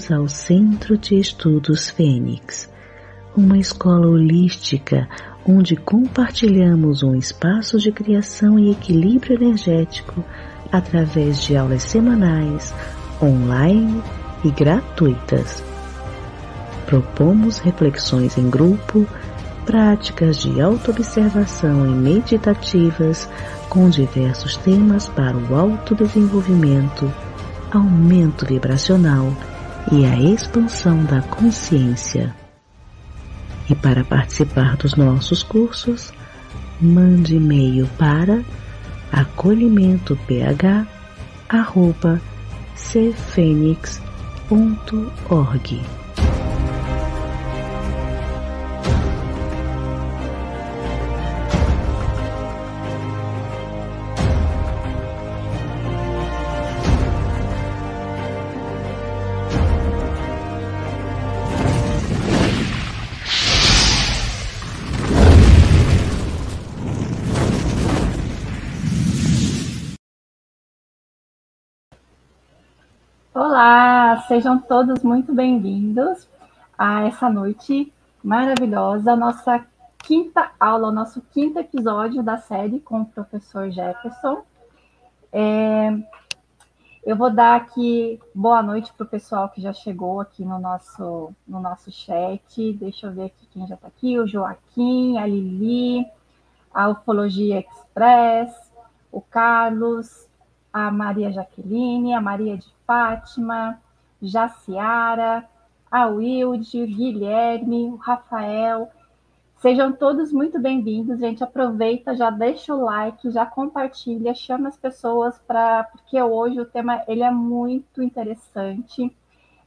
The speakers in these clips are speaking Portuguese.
bem-vindos ao Centro de Estudos Fênix, uma escola holística onde compartilhamos um espaço de criação e equilíbrio energético através de aulas semanais, online e gratuitas. Propomos reflexões em grupo, práticas de autoobservação e meditativas com diversos temas para o autodesenvolvimento, aumento vibracional e a expansão da consciência. E para participar dos nossos cursos, mande e-mail para acolhimentoph@cfenix.org. Olá, sejam todos muito bem-vindos a essa noite maravilhosa, nossa quinta aula, o nosso quinto episódio da série com o professor Jefferson. É, eu vou dar aqui boa noite para o pessoal que já chegou aqui no nosso, no nosso chat. Deixa eu ver aqui quem já está aqui: o Joaquim, a Lili, a Ufologia Express, o Carlos, a Maria Jaqueline, a Maria de Fátima, Jaciara, a Wilde, Guilherme, o Rafael. Sejam todos muito bem-vindos, gente. Aproveita, já deixa o like, já compartilha, chama as pessoas para porque hoje o tema ele é muito interessante.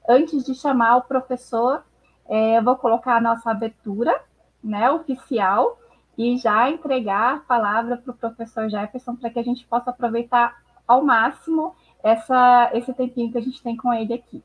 Antes de chamar o professor, é, eu vou colocar a nossa abertura, né, oficial, e já entregar a palavra para o professor Jefferson para que a gente possa aproveitar ao máximo essa, esse tempinho que a gente tem com ele aqui.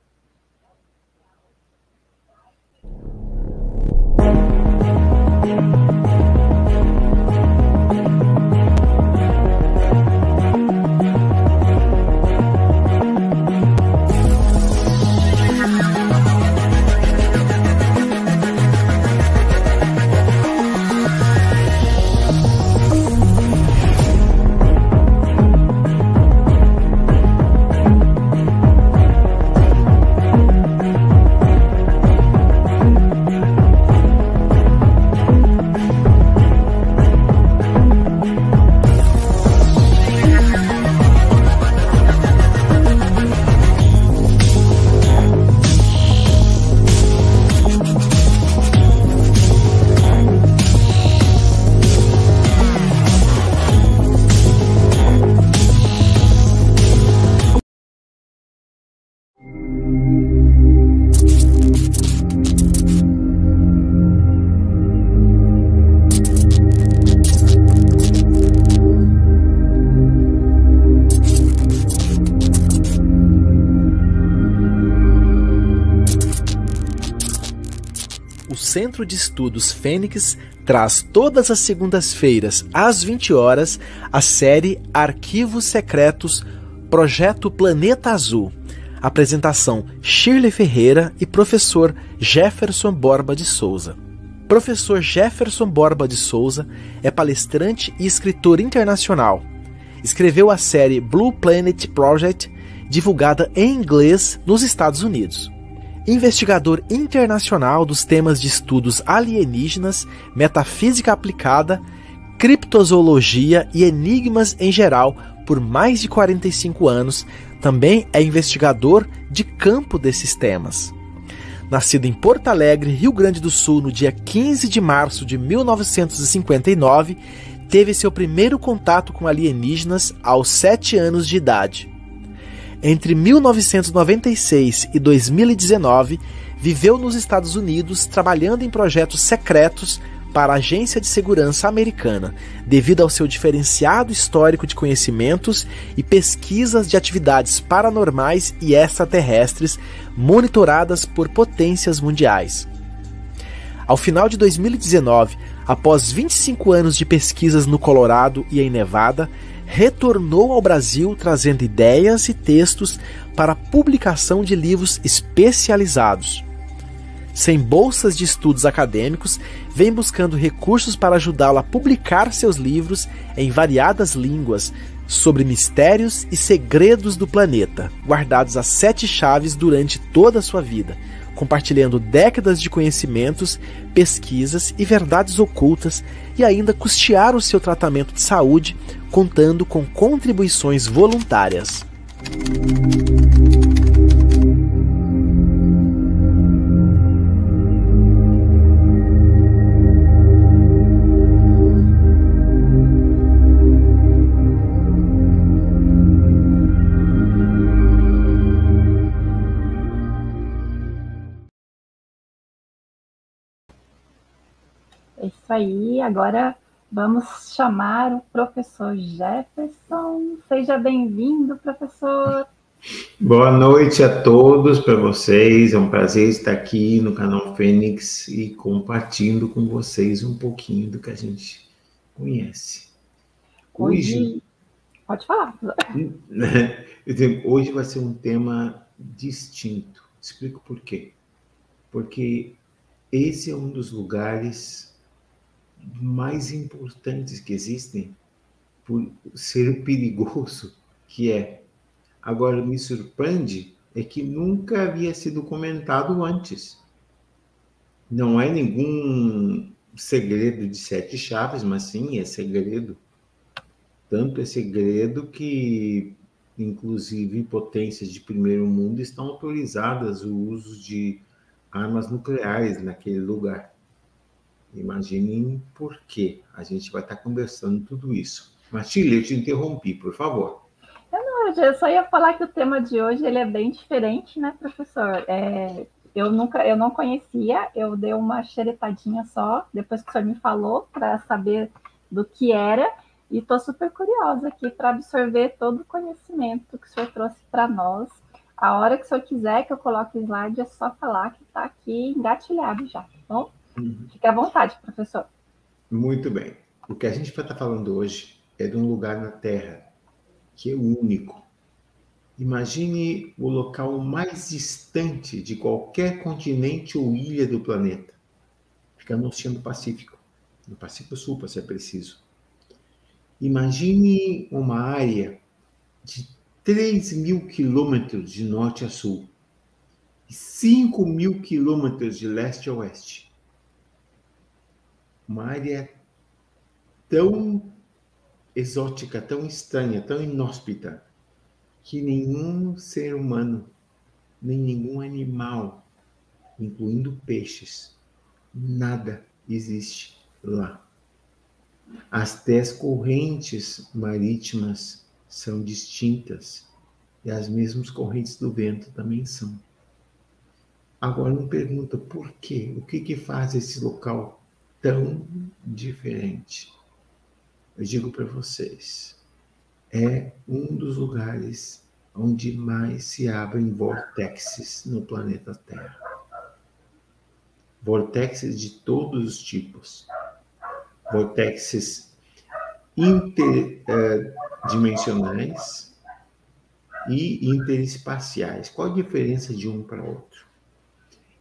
Centro de Estudos Fênix traz todas as segundas-feiras, às 20 horas, a série Arquivos Secretos Projeto Planeta Azul. Apresentação Shirley Ferreira e professor Jefferson Borba de Souza. Professor Jefferson Borba de Souza é palestrante e escritor internacional. Escreveu a série Blue Planet Project, divulgada em inglês nos Estados Unidos investigador internacional dos temas de estudos alienígenas, metafísica aplicada, criptozoologia e enigmas em geral por mais de 45 anos, também é investigador de campo desses temas. Nascido em Porto Alegre, Rio Grande do Sul, no dia 15 de março de 1959, teve seu primeiro contato com alienígenas aos 7 anos de idade. Entre 1996 e 2019, viveu nos Estados Unidos trabalhando em projetos secretos para a Agência de Segurança Americana, devido ao seu diferenciado histórico de conhecimentos e pesquisas de atividades paranormais e extraterrestres monitoradas por potências mundiais. Ao final de 2019, após 25 anos de pesquisas no Colorado e em Nevada, retornou ao Brasil trazendo ideias e textos para publicação de livros especializados. Sem bolsas de estudos acadêmicos, vem buscando recursos para ajudá-lo a publicar seus livros em variadas línguas sobre mistérios e segredos do planeta, guardados a sete chaves durante toda a sua vida, compartilhando décadas de conhecimentos, pesquisas e verdades ocultas e ainda custear o seu tratamento de saúde, contando com contribuições voluntárias. Isso aí. Agora vamos chamar o professor Jefferson. Seja bem-vindo, professor. Boa noite a todos, para vocês. É um prazer estar aqui no canal Fênix e compartilhando com vocês um pouquinho do que a gente conhece. Hoje, hoje pode falar. hoje vai ser um tema distinto. Explico por quê. Porque esse é um dos lugares mais importantes que existem por ser perigoso que é. Agora me surpreende é que nunca havia sido comentado antes. Não é nenhum segredo de sete chaves, mas sim é segredo. Tanto é segredo que, inclusive, potências de primeiro mundo estão autorizadas o uso de armas nucleares naquele lugar. Imaginem por quê. A gente vai estar conversando tudo isso. Matilha, eu te interrompi, por favor. Eu, não, eu só ia falar que o tema de hoje ele é bem diferente, né, professor? É, eu nunca, eu não conhecia, eu dei uma xeretadinha só, depois que o senhor me falou, para saber do que era, e estou super curiosa aqui para absorver todo o conhecimento que o senhor trouxe para nós. A hora que o senhor quiser que eu coloque o slide, é só falar que está aqui engatilhado já, tá bom? Uhum. Fique à vontade, professor. Muito bem. O que a gente vai estar falando hoje é de um lugar na Terra que é único. Imagine o local mais distante de qualquer continente ou ilha do planeta. Fica no Oceano Pacífico, no Pacífico Sul, para ser preciso. Imagine uma área de 3 mil quilômetros de norte a sul e 5 mil quilômetros de leste a oeste uma área tão exótica, tão estranha, tão inóspita, que nenhum ser humano, nem nenhum animal, incluindo peixes, nada existe lá. As dez correntes marítimas são distintas e as mesmas correntes do vento também são. Agora me pergunta por quê? O que, que faz esse local tão diferente. Eu digo para vocês, é um dos lugares onde mais se abrem vortexes no planeta Terra. Vortexes de todos os tipos. Vortexes interdimensionais e interespaciais. Qual a diferença de um para outro?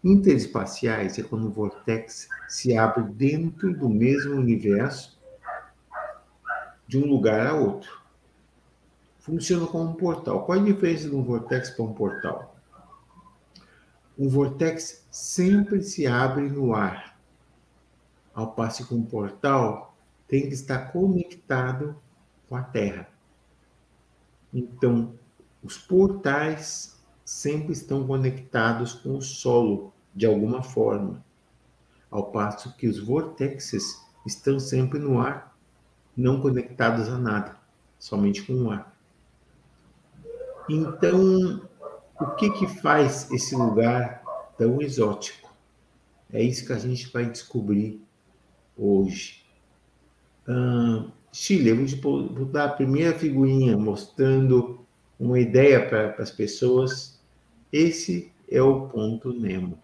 Interespaciais é quando o vortex se abre dentro do mesmo universo de um lugar a outro. Funciona como um portal. Qual a diferença de um vortex para um portal? Um vortex sempre se abre no ar, ao passo que um portal tem que estar conectado com a Terra. Então, os portais sempre estão conectados com o solo, de alguma forma ao passo que os vortexes estão sempre no ar, não conectados a nada, somente com o ar. Então, o que que faz esse lugar tão exótico? É isso que a gente vai descobrir hoje. Uh, Chile, eu vou, dar a primeira figurinha mostrando uma ideia para as pessoas. Esse é o ponto Nemo.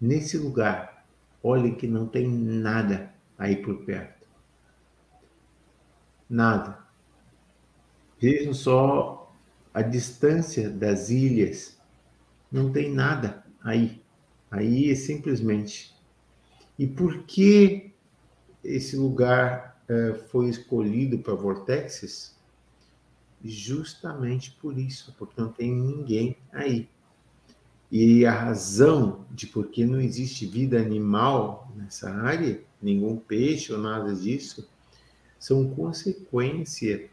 Nesse lugar, olhe que não tem nada aí por perto. Nada. Vejam só a distância das ilhas. Não tem nada aí. Aí é simplesmente. E por que esse lugar uh, foi escolhido para vortexes? Justamente por isso, porque não tem ninguém aí. E a razão de por que não existe vida animal nessa área, nenhum peixe ou nada disso, são consequência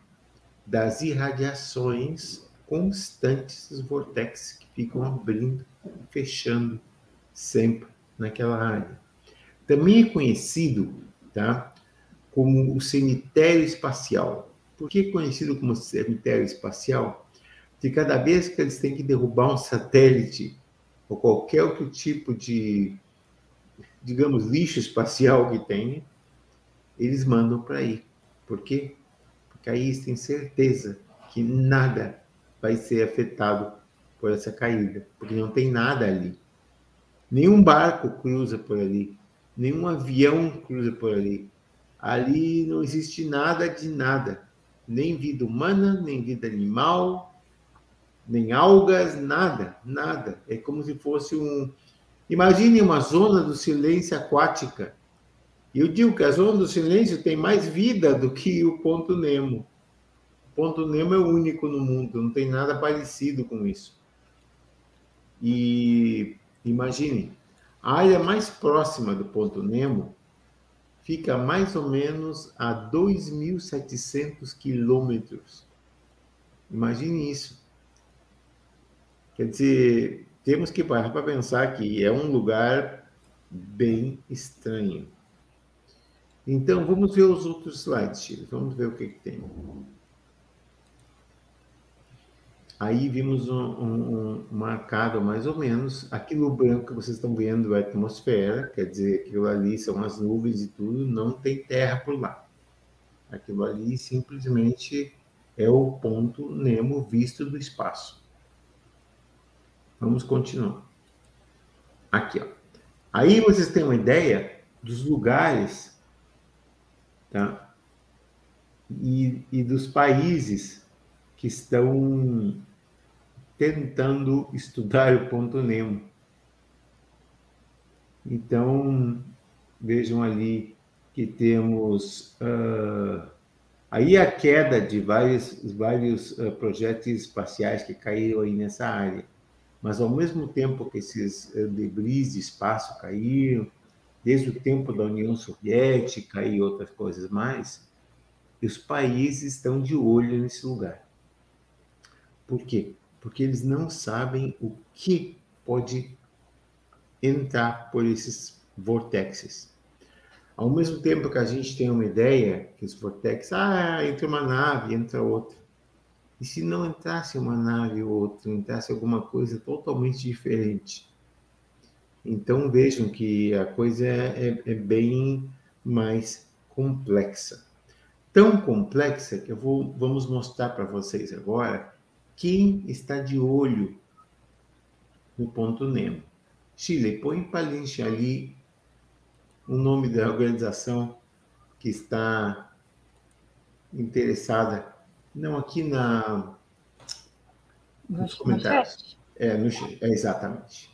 das irradiações constantes dos vortexes que ficam abrindo e fechando sempre naquela área. Também é conhecido tá, como o cemitério espacial. Por que é conhecido como cemitério espacial? Porque cada vez que eles têm que derrubar um satélite ou qualquer outro tipo de, digamos, lixo espacial que tenha, eles mandam para aí. Por quê? Porque aí eles têm certeza que nada vai ser afetado por essa caída, porque não tem nada ali. Nenhum barco cruza por ali, nenhum avião cruza por ali. Ali não existe nada de nada, nem vida humana, nem vida animal, nem algas, nada, nada. É como se fosse um. Imagine uma zona do silêncio aquática eu digo que a zona do silêncio tem mais vida do que o ponto Nemo. O ponto Nemo é o único no mundo, não tem nada parecido com isso. E imagine, a área mais próxima do ponto Nemo fica mais ou menos a 2.700 quilômetros. Imagine isso. Quer dizer, temos que parar para pensar que é um lugar bem estranho. Então, vamos ver os outros slides, Chile. Vamos ver o que, que tem. Aí vimos um, um, um, marcado mais ou menos. Aquilo branco que vocês estão vendo é a atmosfera, quer dizer, aquilo ali são as nuvens e tudo, não tem terra por lá. Aquilo ali simplesmente é o ponto Nemo visto do espaço. Vamos continuar. Aqui, ó. Aí vocês têm uma ideia dos lugares tá? e, e dos países que estão tentando estudar o ponto Nemo. Então, vejam ali que temos uh, aí a queda de vários, vários uh, projéteis espaciais que caíram aí nessa área. Mas, ao mesmo tempo que esses uh, debris de espaço caíram, desde o tempo da União Soviética e outras coisas mais, os países estão de olho nesse lugar. Por quê? Porque eles não sabem o que pode entrar por esses vortexes. Ao mesmo tempo que a gente tem uma ideia que os vortexes, ah, entra uma nave, entra outra. E se não entrasse uma nave ou outra, entrasse alguma coisa totalmente diferente? Então vejam que a coisa é, é, é bem mais complexa. Tão complexa que eu vou vamos mostrar para vocês agora quem está de olho no ponto Nemo. Chile, põe para ali o nome da organização que está interessada. Não, aqui na, nos comentários. É, no, é, exatamente.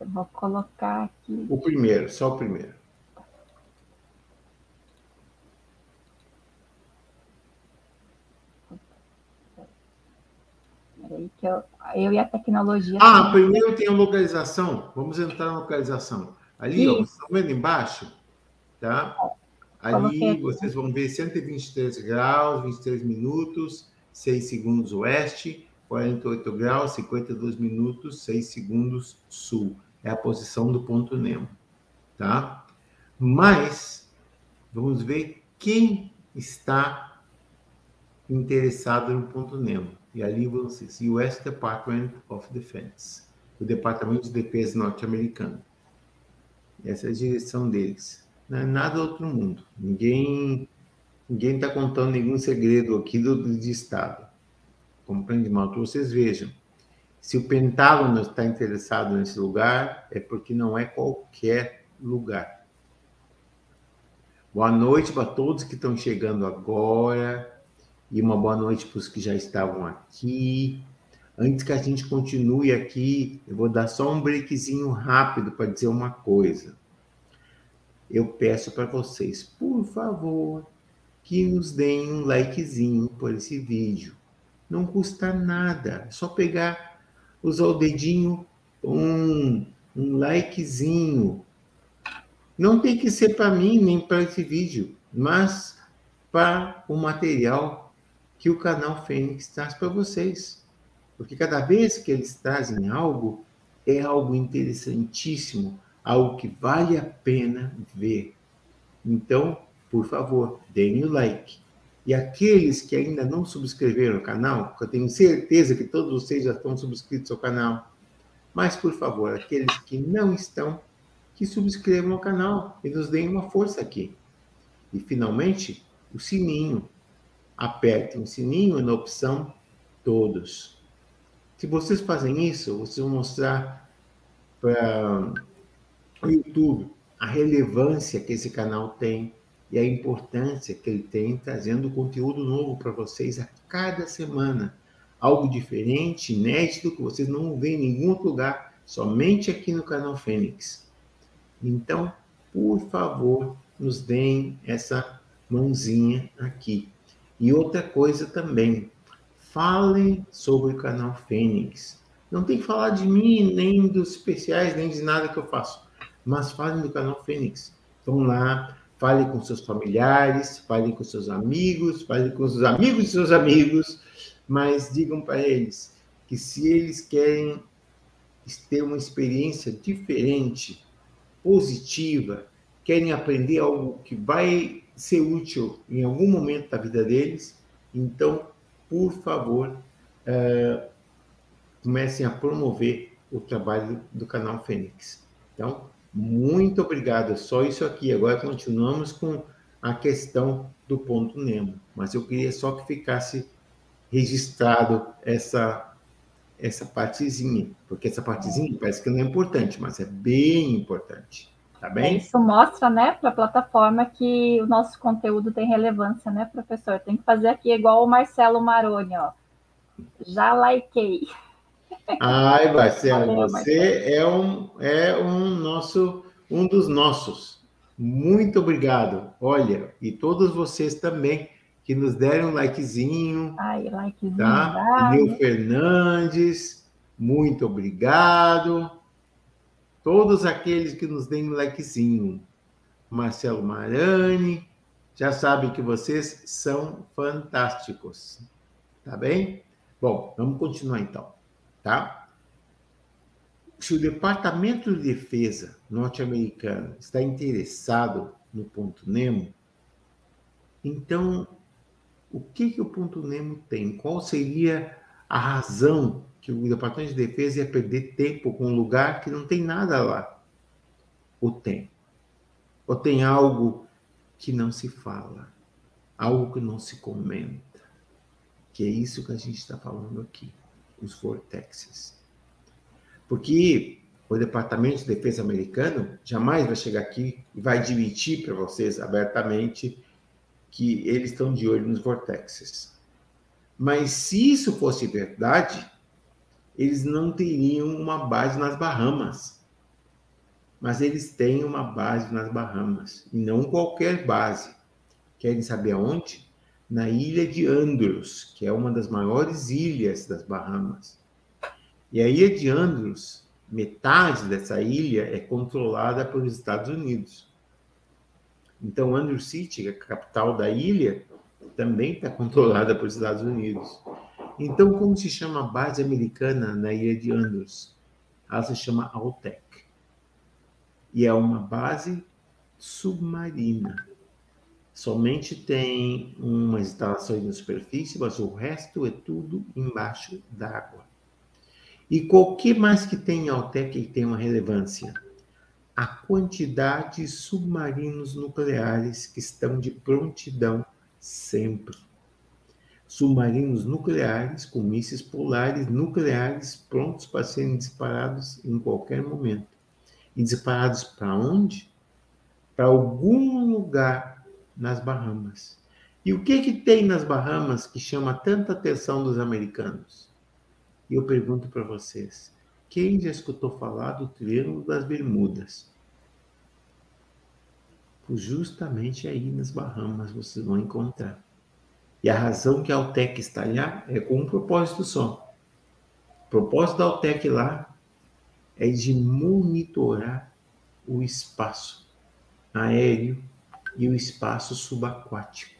Eu vou colocar aqui. O primeiro, só o primeiro. Peraí, que eu, eu e a tecnologia. Ah, também. primeiro tem a localização. Vamos entrar na localização. Ali, ó, vocês estão vendo embaixo? Tá? Ali vocês vão ver 123 graus, 23 minutos, 6 segundos oeste, 48 graus, 52 minutos, 6 segundos sul é a posição do ponto Nemo, tá? Mas vamos ver quem está interessado no ponto Nemo. E ali você, US Department of Defense, o Departamento de Defesa norte-americano. Essa é a direção deles. Não é nada outro mundo. Ninguém ninguém está contando nenhum segredo aqui do, de Estado. Compreende mal? Que vocês vejam. Se o Pentágono está interessado nesse lugar, é porque não é qualquer lugar. Boa noite para todos que estão chegando agora e uma boa noite para os que já estavam aqui. Antes que a gente continue aqui, eu vou dar só um breakzinho rápido para dizer uma coisa. Eu peço para vocês, por favor, que nos deem um likezinho por esse vídeo. Não custa nada, é só pegar, usar o dedinho, um, um likezinho. Não tem que ser para mim nem para esse vídeo, mas para o material que o canal Fênix traz para vocês. Porque cada vez que eles trazem algo, é algo interessantíssimo, algo que vale a pena ver. Então, por favor, deem o like. E aqueles que ainda não subscreveram o canal, eu tenho certeza que todos vocês já estão subscritos ao canal, mas por favor, aqueles que não estão, que subscrevam o canal e nos deem uma força aqui. E finalmente, o sininho. Apertem o sininho na opção todos. Se vocês fazem isso, vocês vão mostrar para YouTube a relevância que esse canal tem e a importância que ele tem trazendo conteúdo novo para vocês a cada semana. Algo diferente, inédito, que vocês não vêem em nenhum outro lugar, somente aqui no canal Fênix. Então, por favor, nos deem essa mãozinha aqui. E outra coisa também, Falem sobre o canal Fênix. Não tem que falar de mim, nem dos especiais, nem de nada que eu faço. Mas falem do canal Fênix. Vão lá, falem com seus familiares, falem com seus amigos, falem com os amigos de seus amigos, mas digam para eles que se eles querem ter uma experiência diferente, positiva, querem aprender algo que vai ser útil em algum momento da vida deles, então por favor, é, comecem a promover o trabalho do canal Fênix. Então, muito obrigado. É só isso aqui. Agora continuamos com a questão do ponto Nemo. Mas eu queria só que ficasse registrado essa essa partezinha, porque essa partezinha parece que não é importante, mas é bem importante. Tá bem? Isso mostra, né, para a plataforma que o nosso conteúdo tem relevância, né, professor? Tem que fazer aqui igual o Marcelo Maroni, ó. Já likei. Ai, Marcelo, você é um é um nosso um dos nossos. Muito obrigado. Olha, e todos vocês também que nos deram um likezinho. Ai, likezinho. Tá? Nil Fernandes, muito obrigado. Todos aqueles que nos deem um likezinho. Marcelo Marani, já sabem que vocês são fantásticos. Tá bem? Bom, vamos continuar então, tá? Se o Departamento de Defesa norte-americano está interessado no ponto Nemo, então o que, que o ponto Nemo tem? Qual seria a razão que o Departamento de Defesa ia perder tempo com um lugar que não tem nada lá. Ou tem? Ou tem algo que não se fala, algo que não se comenta, que é isso que a gente está falando aqui, os vortexes. Porque o Departamento de Defesa americano jamais vai chegar aqui e vai admitir para vocês abertamente que eles estão de olho nos vortexes. Mas se isso fosse verdade, eles não teriam uma base nas Bahamas. Mas eles têm uma base nas Bahamas, e não qualquer base. Querem saber aonde? Na ilha de Andros, que é uma das maiores ilhas das Bahamas. E a ilha de Andros, metade dessa ilha é controlada pelos Estados Unidos. Então, Andros City, a capital da ilha, também está controlada pelos Estados Unidos. Então, como se chama a base americana na ilha de Andros? Ela se chama Altec. E é uma base submarina. Somente tem umas instalações na superfície, mas o resto é tudo embaixo d'água. E qualquer mais que tem em Altec que tem uma relevância? A quantidade de submarinos nucleares que estão de prontidão sempre submarinos nucleares com mísseis polares nucleares prontos para serem disparados em qualquer momento. E disparados para onde? Para algum lugar nas Bahamas. E o que, que tem nas Bahamas que chama tanta atenção dos americanos? E eu pergunto para vocês: quem já escutou falar do Triângulo das Bermudas? Justamente aí nas Bahamas vocês vão encontrar. E a razão que a Altec está lá é com um propósito só. O propósito da Altec lá é de monitorar o espaço aéreo e o espaço subaquático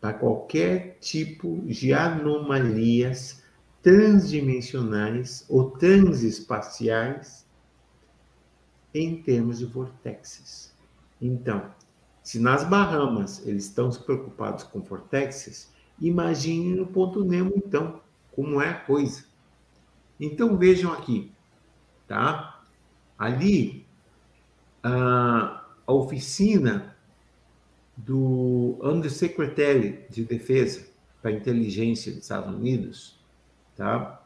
para qualquer tipo de anomalias transdimensionais ou transespaciais em termos de vortexes. Então, se nas Bahamas eles estão se preocupados com vortexes, imagine no ponto Nemo então como é a coisa. Então vejam aqui, tá? Ali a, a oficina do Undersecretary de Defesa para Inteligência dos Estados Unidos, tá?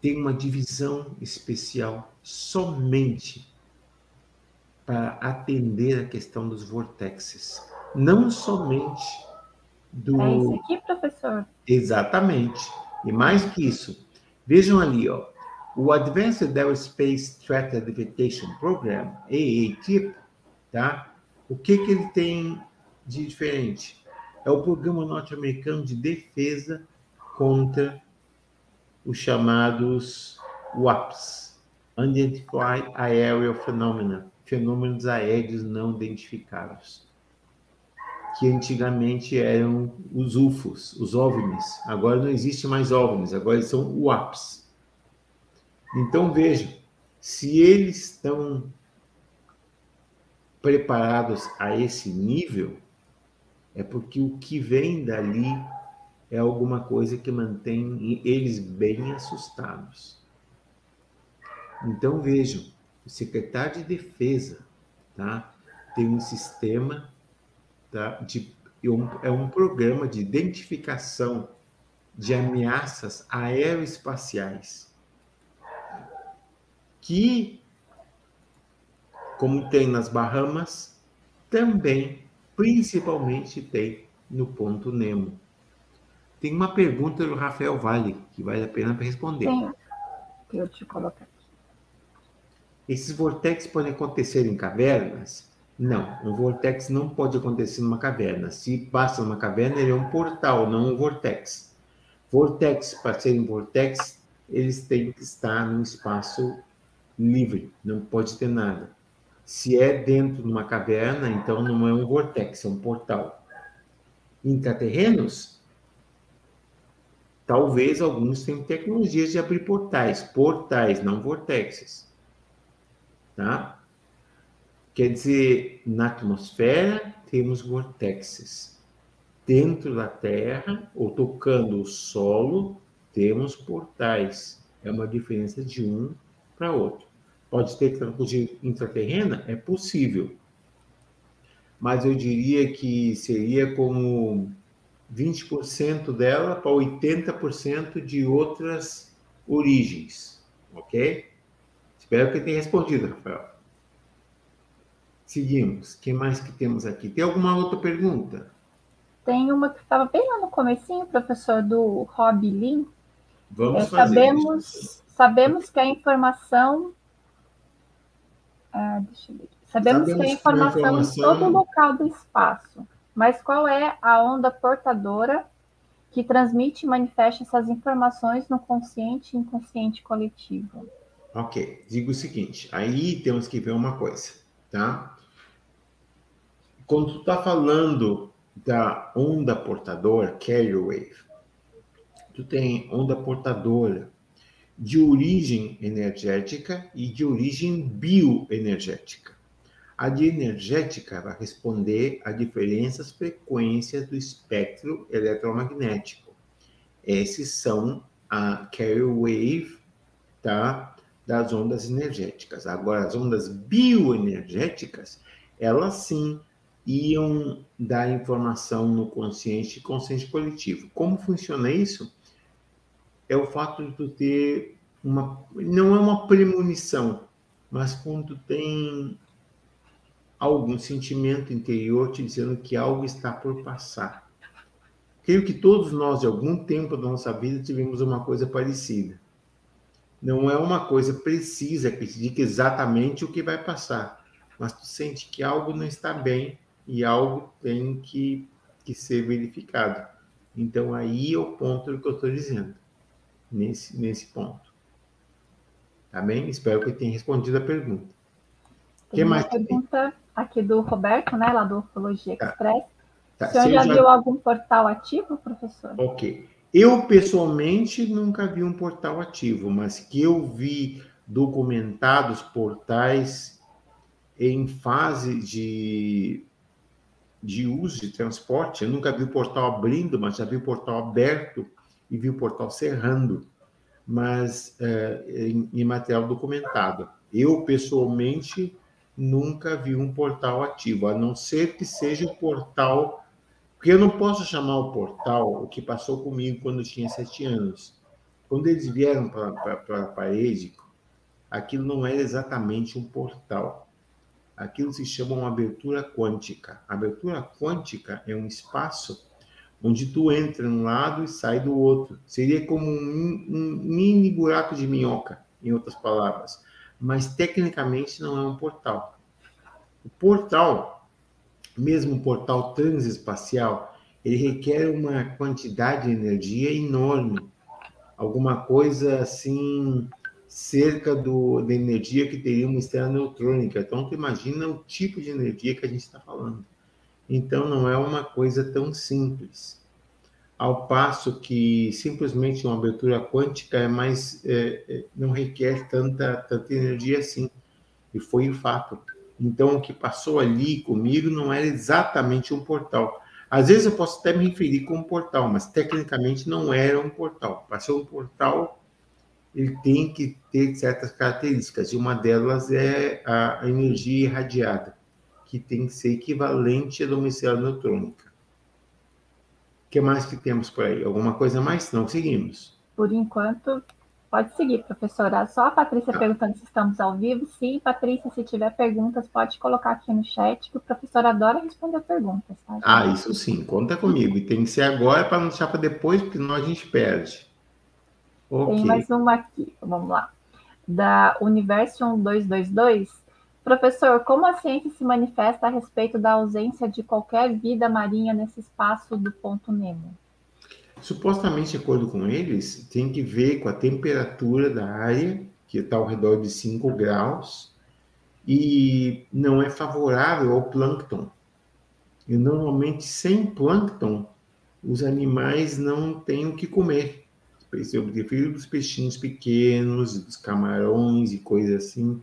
Tem uma divisão especial somente para atender a questão dos vortexes, não somente do É isso aqui, professor. Exatamente. E mais que isso, vejam ali, ó, o Advanced Aerospace Threat Identification Program, AATIP, tá? O que, que ele tem de diferente? É o programa norte-americano de defesa contra os chamados WAPs, Unidentified Aerial Phenomena, fenômenos aéreos não identificados, que antigamente eram os UFOs, os OVNIs. Agora não existe mais OVNIs, agora são WAPs. Então vejam, se eles estão preparados a esse nível, é porque o que vem dali é alguma coisa que mantém eles bem assustados. Então vejam, o secretário de Defesa tá, tem um sistema tá, de é um programa de identificação de ameaças aeroespaciais que como tem nas Bahamas, também, principalmente, tem no ponto Nemo. Tem uma pergunta do Rafael Vale, que vale a pena responder. Tem. Eu te colocar aqui. Esses vortex podem acontecer em cavernas? Não, um vortex não pode acontecer numa caverna. Se passa numa caverna, ele é um portal, não um vortex. Vortex, para serem vortex, eles têm que estar num espaço livre, não pode ter nada. Se é dentro de uma caverna, então não é um vortex, é um portal. Intraterrenos, talvez alguns tenham tecnologias de abrir portais, portais, não vortexes. Tá? Quer dizer, na atmosfera temos vortexes. Dentro da Terra, ou tocando o solo, temos portais. É uma diferença de um para outro. Pode ter tecnologia intraterrena? É possível. Mas eu diria que seria como 20% dela para 80% de outras origens. Ok? Espero que tenha respondido, Rafael. Seguimos. O que mais que temos aqui? Tem alguma outra pergunta? Tem uma que estava bem lá no comecinho, professor, do Rob Lin. Vamos É, fazer sabemos, isso. sabemos que a informação. Ah, deixa eu ver. Sabemos, Sabemos que a que a informação, informação- em todo local do espaço. Mas qual é a onda portadora que transmite e manifesta essas informações no consciente e inconsciente coletivo? Ok, digo o seguinte, aí temos que ver uma coisa, tá? Quando tu está falando da onda portadora, carrier wave, tu tem onda portadora de origem energética e de origem bioenergética. A de energética vai responder a diferentes frequências do espectro eletromagnético. Esses são a carrier wave, tá? das ondas energéticas. Agora, as ondas bioenergéticas, elas sim iam dar informação no consciente e consciente coletivo. Como funciona isso? É o fato de tu ter uma. Não é uma premonição, mas quando tu tem algum sentimento interior te dizendo que algo está por passar. Creio que todos nós, de algum tempo da nossa vida, tivemos uma coisa parecida. Não é uma coisa precisa que te diga exatamente o que vai passar, mas tu sente que algo não está bem e algo tem que, que ser verificado. Então, aí é o ponto que eu estou dizendo, nesse, nesse ponto. Tá bem? Espero que tenha respondido a pergunta. Tem que mais pergunta aqui do Roberto, né, lá do Ufologia tá. Express. Tá. O senhor já, já viu algum portal ativo, professor? Ok. Eu, pessoalmente, nunca vi um portal ativo, mas que eu vi documentados portais em fase de, de uso de transporte. Eu nunca vi o portal abrindo, mas já vi o portal aberto e vi o portal cerrando, mas é, em, em material documentado. Eu, pessoalmente, nunca vi um portal ativo, a não ser que seja o portal. Porque eu não posso chamar o portal o que passou comigo quando eu tinha sete anos. Quando eles vieram para a parede, aquilo não era exatamente um portal. Aquilo se chama uma abertura quântica. A abertura quântica é um espaço onde tu entra um lado e sai do outro. Seria como um, um mini buraco de minhoca, em outras palavras mas tecnicamente não é um portal. O portal, mesmo um portal transespacial, ele requer uma quantidade de energia enorme, alguma coisa assim cerca do, da energia que teria uma estrela neutrônica. Então, tu imagina o tipo de energia que a gente está falando. Então, não é uma coisa tão simples. Ao passo que simplesmente uma abertura quântica é mais é, é, não requer tanta tanta energia assim. E foi o fato. Então o que passou ali comigo não era exatamente um portal. Às vezes eu posso até me referir como portal mas tecnicamente não era um portal. Para ser um portal ele tem que ter certas características. E uma delas é a energia irradiada que tem que ser equivalente à uma estrela neutrônica que mais que temos por aí? Alguma coisa mais? Não, seguimos. Por enquanto, pode seguir, professora. Só a Patrícia ah. perguntando se estamos ao vivo. Sim, Patrícia, se tiver perguntas, pode colocar aqui no chat, que o professor adora responder perguntas. Tá, ah, isso sim, conta comigo. E tem que ser agora para não deixar para depois, porque senão a gente perde. Okay. Tem mais uma aqui, vamos lá. Da Universo 1222, Professor, como a ciência se manifesta a respeito da ausência de qualquer vida marinha nesse espaço do ponto Nemo? Supostamente, de acordo com eles, tem que ver com a temperatura da área, que está ao redor de 5 graus, e não é favorável ao plâncton. E normalmente, sem plâncton, os animais não têm o que comer. Eu prefiro dos peixinhos pequenos, dos camarões e coisas assim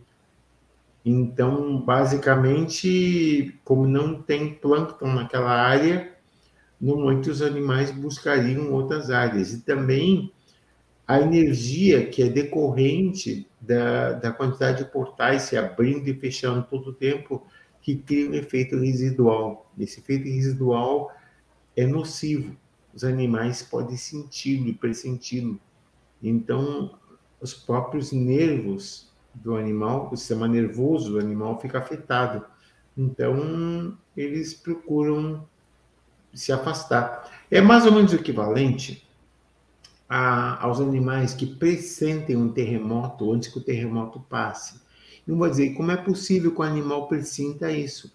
então, basicamente, como não tem plâncton naquela área, normalmente os animais buscariam outras áreas. E também a energia que é decorrente da, da quantidade de portais se abrindo e fechando todo o tempo, que cria um efeito residual. Esse efeito residual é nocivo. Os animais podem senti-lo e pressenti-lo. Então, os próprios nervos do animal, o sistema nervoso do animal fica afetado. Então, eles procuram se afastar. É mais ou menos equivalente a, aos animais que pressentem um terremoto antes que o terremoto passe. Não vou dizer como é possível que o animal pressinta isso,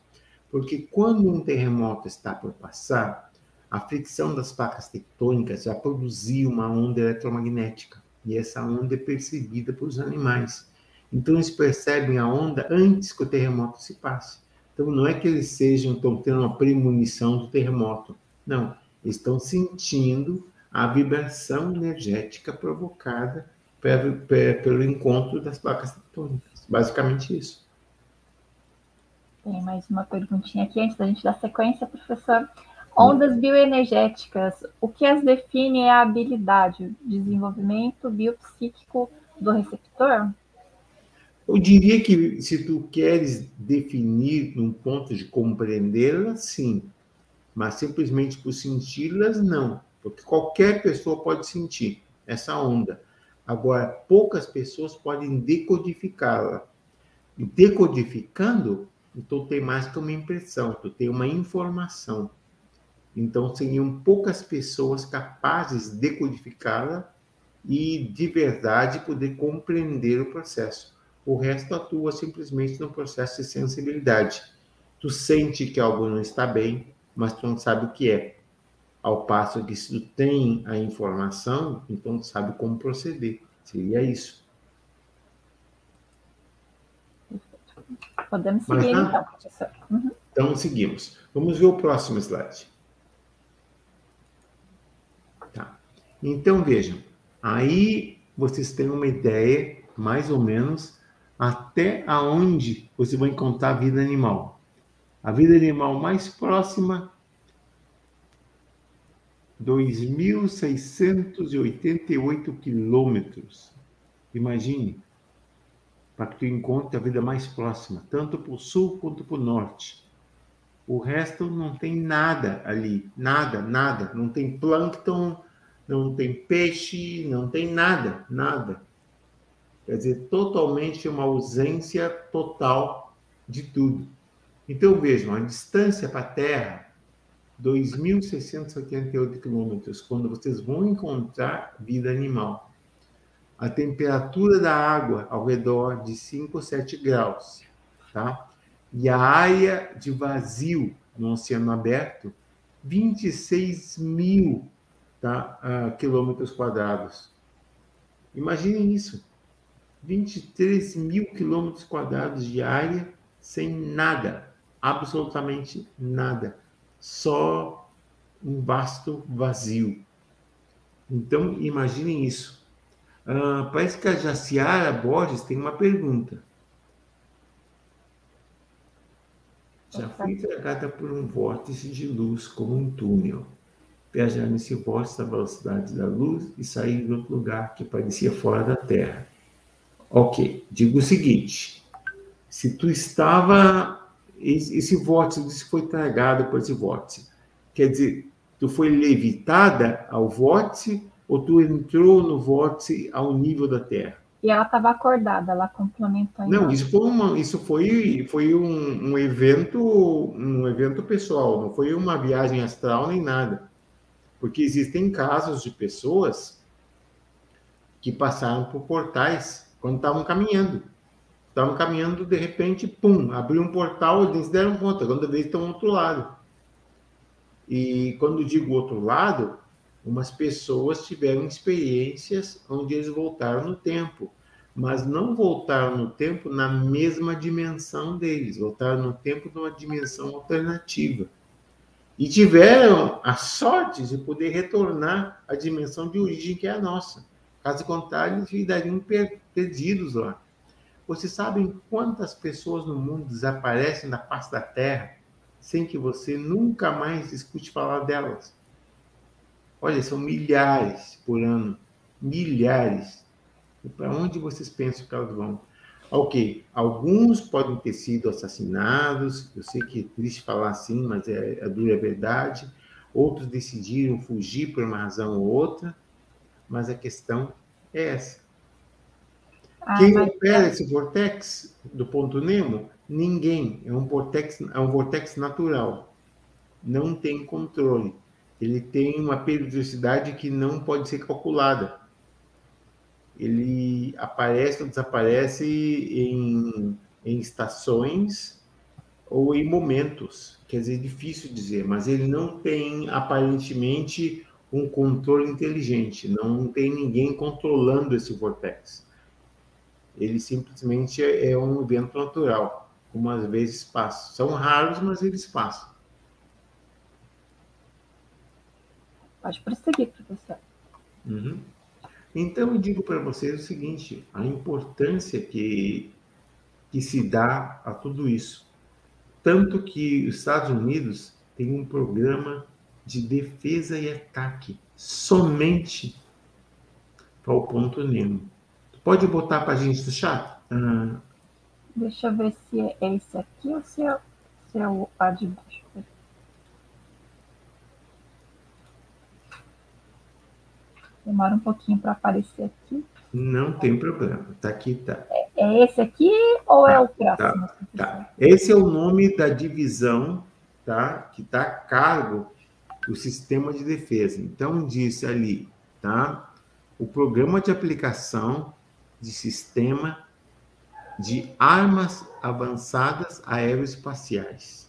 porque quando um terremoto está por passar, a fricção das placas tectônicas vai produzir uma onda eletromagnética e essa onda é percebida pelos animais. Então eles percebem a onda antes que o terremoto se passe. Então não é que eles sejam estão tendo uma premonição do terremoto. Não, eles estão sentindo a vibração energética provocada pelo encontro das placas tectônicas. Basicamente isso. Tem mais uma perguntinha aqui antes da gente dar sequência, professor. Ondas bioenergéticas, o que as define é a habilidade, desenvolvimento biopsíquico do receptor? Eu diria que se tu queres definir um ponto de compreendê-las, sim, mas simplesmente por senti-las, não, porque qualquer pessoa pode sentir essa onda. Agora, poucas pessoas podem decodificá-la. E decodificando, Então tem mais que uma impressão, tu tem uma informação. Então seriam poucas pessoas capazes de decodificá-la e de verdade poder compreender o processo. O resto atua simplesmente no processo de sensibilidade. Tu sente que algo não está bem, mas tu não sabe o que é. Ao passo que se tu tem a informação, então tu sabe como proceder. Seria isso. Podemos seguir, Mas, então, professor. Uhum. Então, seguimos. Vamos ver o próximo slide. Tá. Então, vejam. Aí vocês têm uma ideia, mais ou menos, até aonde você vai encontrar a vida animal. A vida animal mais próxima 2.688 quilômetros. Imagine, para que tu encontre a vida mais próxima, tanto para o sul quanto para o norte. O resto não tem nada ali, nada, nada. Não tem plâncton, não tem peixe, não tem nada, nada. Quer dizer, totalmente uma ausência total de tudo. Então vejam, a distância para a Terra, 2.688 quilômetros, quando vocês vão encontrar vida animal. A temperatura da água ao redor de 5 ou 7 graus, tá? E a área de vazio no oceano aberto, 26 mil tá? Uh, quilômetros quadrados. Imaginem isso. 23 mil quilômetros quadrados de área sem nada, absolutamente nada, só um vasto vazio. Então, imaginem isso. Uh, parece que a Jaciara Borges tem uma pergunta. Já fui tragada por um vórtice de luz como um túnel viajar nesse vórtice da velocidade da luz e sair de outro lugar que parecia fora da Terra. Ok, digo o seguinte: se tu estava. Esse vórtice foi tragado por esse vórtice. Quer dizer, tu foi levitada ao vórtice ou tu entrou no vórtice ao nível da Terra? E ela estava acordada, ela complementou. Não, isso foi, uma, isso foi, foi um, um, evento, um evento pessoal, não foi uma viagem astral nem nada. Porque existem casos de pessoas que passaram por portais quando estavam caminhando. Estavam caminhando, de repente, pum, abriu um portal e eles deram conta, quando vez estão do outro lado. E quando digo outro lado, umas pessoas tiveram experiências onde eles voltaram no tempo, mas não voltaram no tempo na mesma dimensão deles, voltaram no tempo numa dimensão alternativa e tiveram a sorte de poder retornar à dimensão de origem que é a nossa. Caso contrário, eles ficariam perdidos lá. Vocês sabem quantas pessoas no mundo desaparecem da face da Terra sem que você nunca mais escute falar delas? Olha, são milhares por ano. Milhares. E para onde vocês pensam que elas vão? Ok, alguns podem ter sido assassinados, eu sei que é triste falar assim, mas é a é dura verdade. Outros decidiram fugir por uma razão ou outra, mas a questão é essa. Ah, Quem mas... opera esse vortex do ponto Nemo? Ninguém. É um vortex, é um vortex natural. Não tem controle. Ele tem uma periodicidade que não pode ser calculada ele aparece ou desaparece em, em estações ou em momentos. Quer dizer, é difícil dizer, mas ele não tem aparentemente um controle inteligente, não tem ninguém controlando esse vortex. Ele simplesmente é um evento natural, como às vezes passa. São raros, mas eles passam. Pode prosseguir, professor. Uhum. Então, eu digo para vocês o seguinte: a importância que, que se dá a tudo isso. Tanto que os Estados Unidos têm um programa de defesa e ataque somente para o ponto Nemo. Pode botar para a gente no chat? Deixa eu ver se é esse aqui ou se é, se é o A de baixo. Demora um pouquinho para aparecer aqui. Não tem problema. Tá aqui, tá. É, É esse aqui ou é o próximo? Tá, tá. Esse é o nome da divisão tá, que está a cargo do sistema de defesa. Então, disse ali, tá? O programa de aplicação de sistema de armas avançadas aeroespaciais.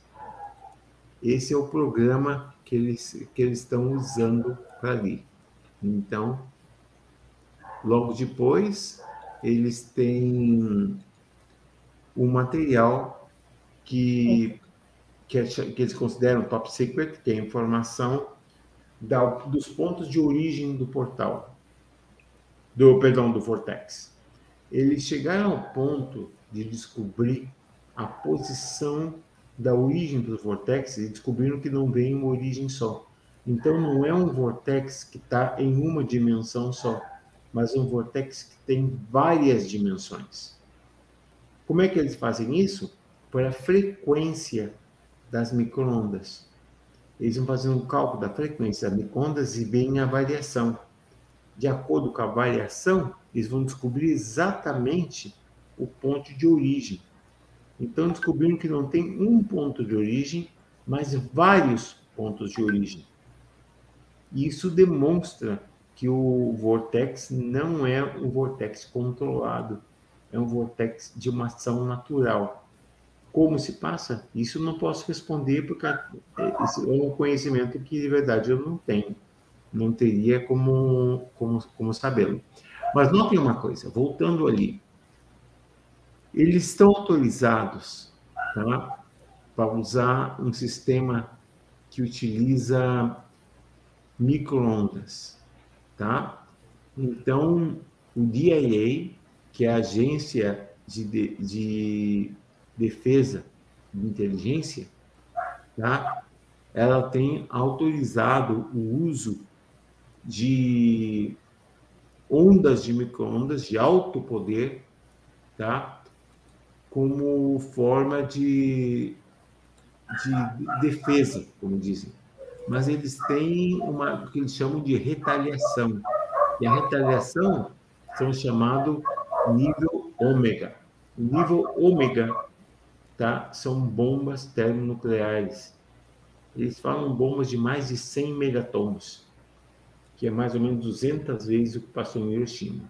Esse é o programa que eles, que eles estão usando para ali. Então, logo depois, eles têm um material que, que, que eles consideram top secret, que é a informação da, dos pontos de origem do portal, do perdão, do Vortex. Eles chegaram ao ponto de descobrir a posição da origem do Vortex e descobriram que não vem uma origem só. Então não é um Vortex que está em uma dimensão só mas um vortex que tem várias dimensões. Como é que eles fazem isso? Por a frequência das microondas. Eles vão fazendo um cálculo da frequência das microondas e veem a variação. De acordo com a variação, eles vão descobrir exatamente o ponto de origem. Então, descobriram que não tem um ponto de origem, mas vários pontos de origem. Isso demonstra que o vortex não é um vortex controlado, é um vortex de uma ação natural. Como se passa? Isso não posso responder porque esse é um conhecimento que de verdade eu não tenho, não teria como como, como sabê-lo. Mas notem uma coisa, voltando ali, eles estão autorizados tá, para usar um sistema que utiliza microondas tá? Então, o DIA, que é a Agência de, de, de Defesa de Inteligência, tá? Ela tem autorizado o uso de ondas de microondas de alto poder, tá? Como forma de, de defesa, como dizem mas eles têm uma, o que eles chamam de retaliação. E a retaliação são chamado nível ômega. O nível ômega tá, são bombas termonucleares. Eles falam bombas de mais de 100 megatons, que é mais ou menos 200 vezes o que passou em Hiroshima.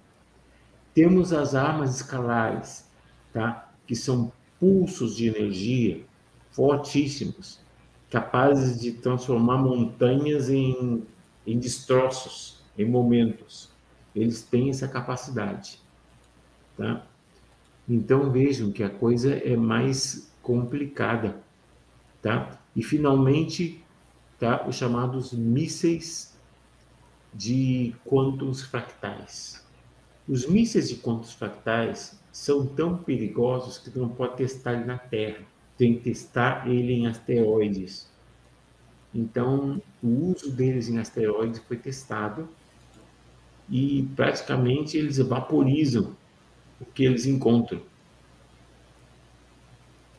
Temos as armas escalares, tá, que são pulsos de energia fortíssimos, capazes de transformar montanhas em, em destroços, em momentos. Eles têm essa capacidade. Tá? Então vejam que a coisa é mais complicada. Tá? E finalmente, tá, os chamados mísseis de quantos fractais. Os mísseis de quantos fractais são tão perigosos que tu não pode testar ele na Terra tem que testar ele em asteroides. Então, o uso deles em asteroides foi testado e praticamente eles vaporizam o que eles encontram.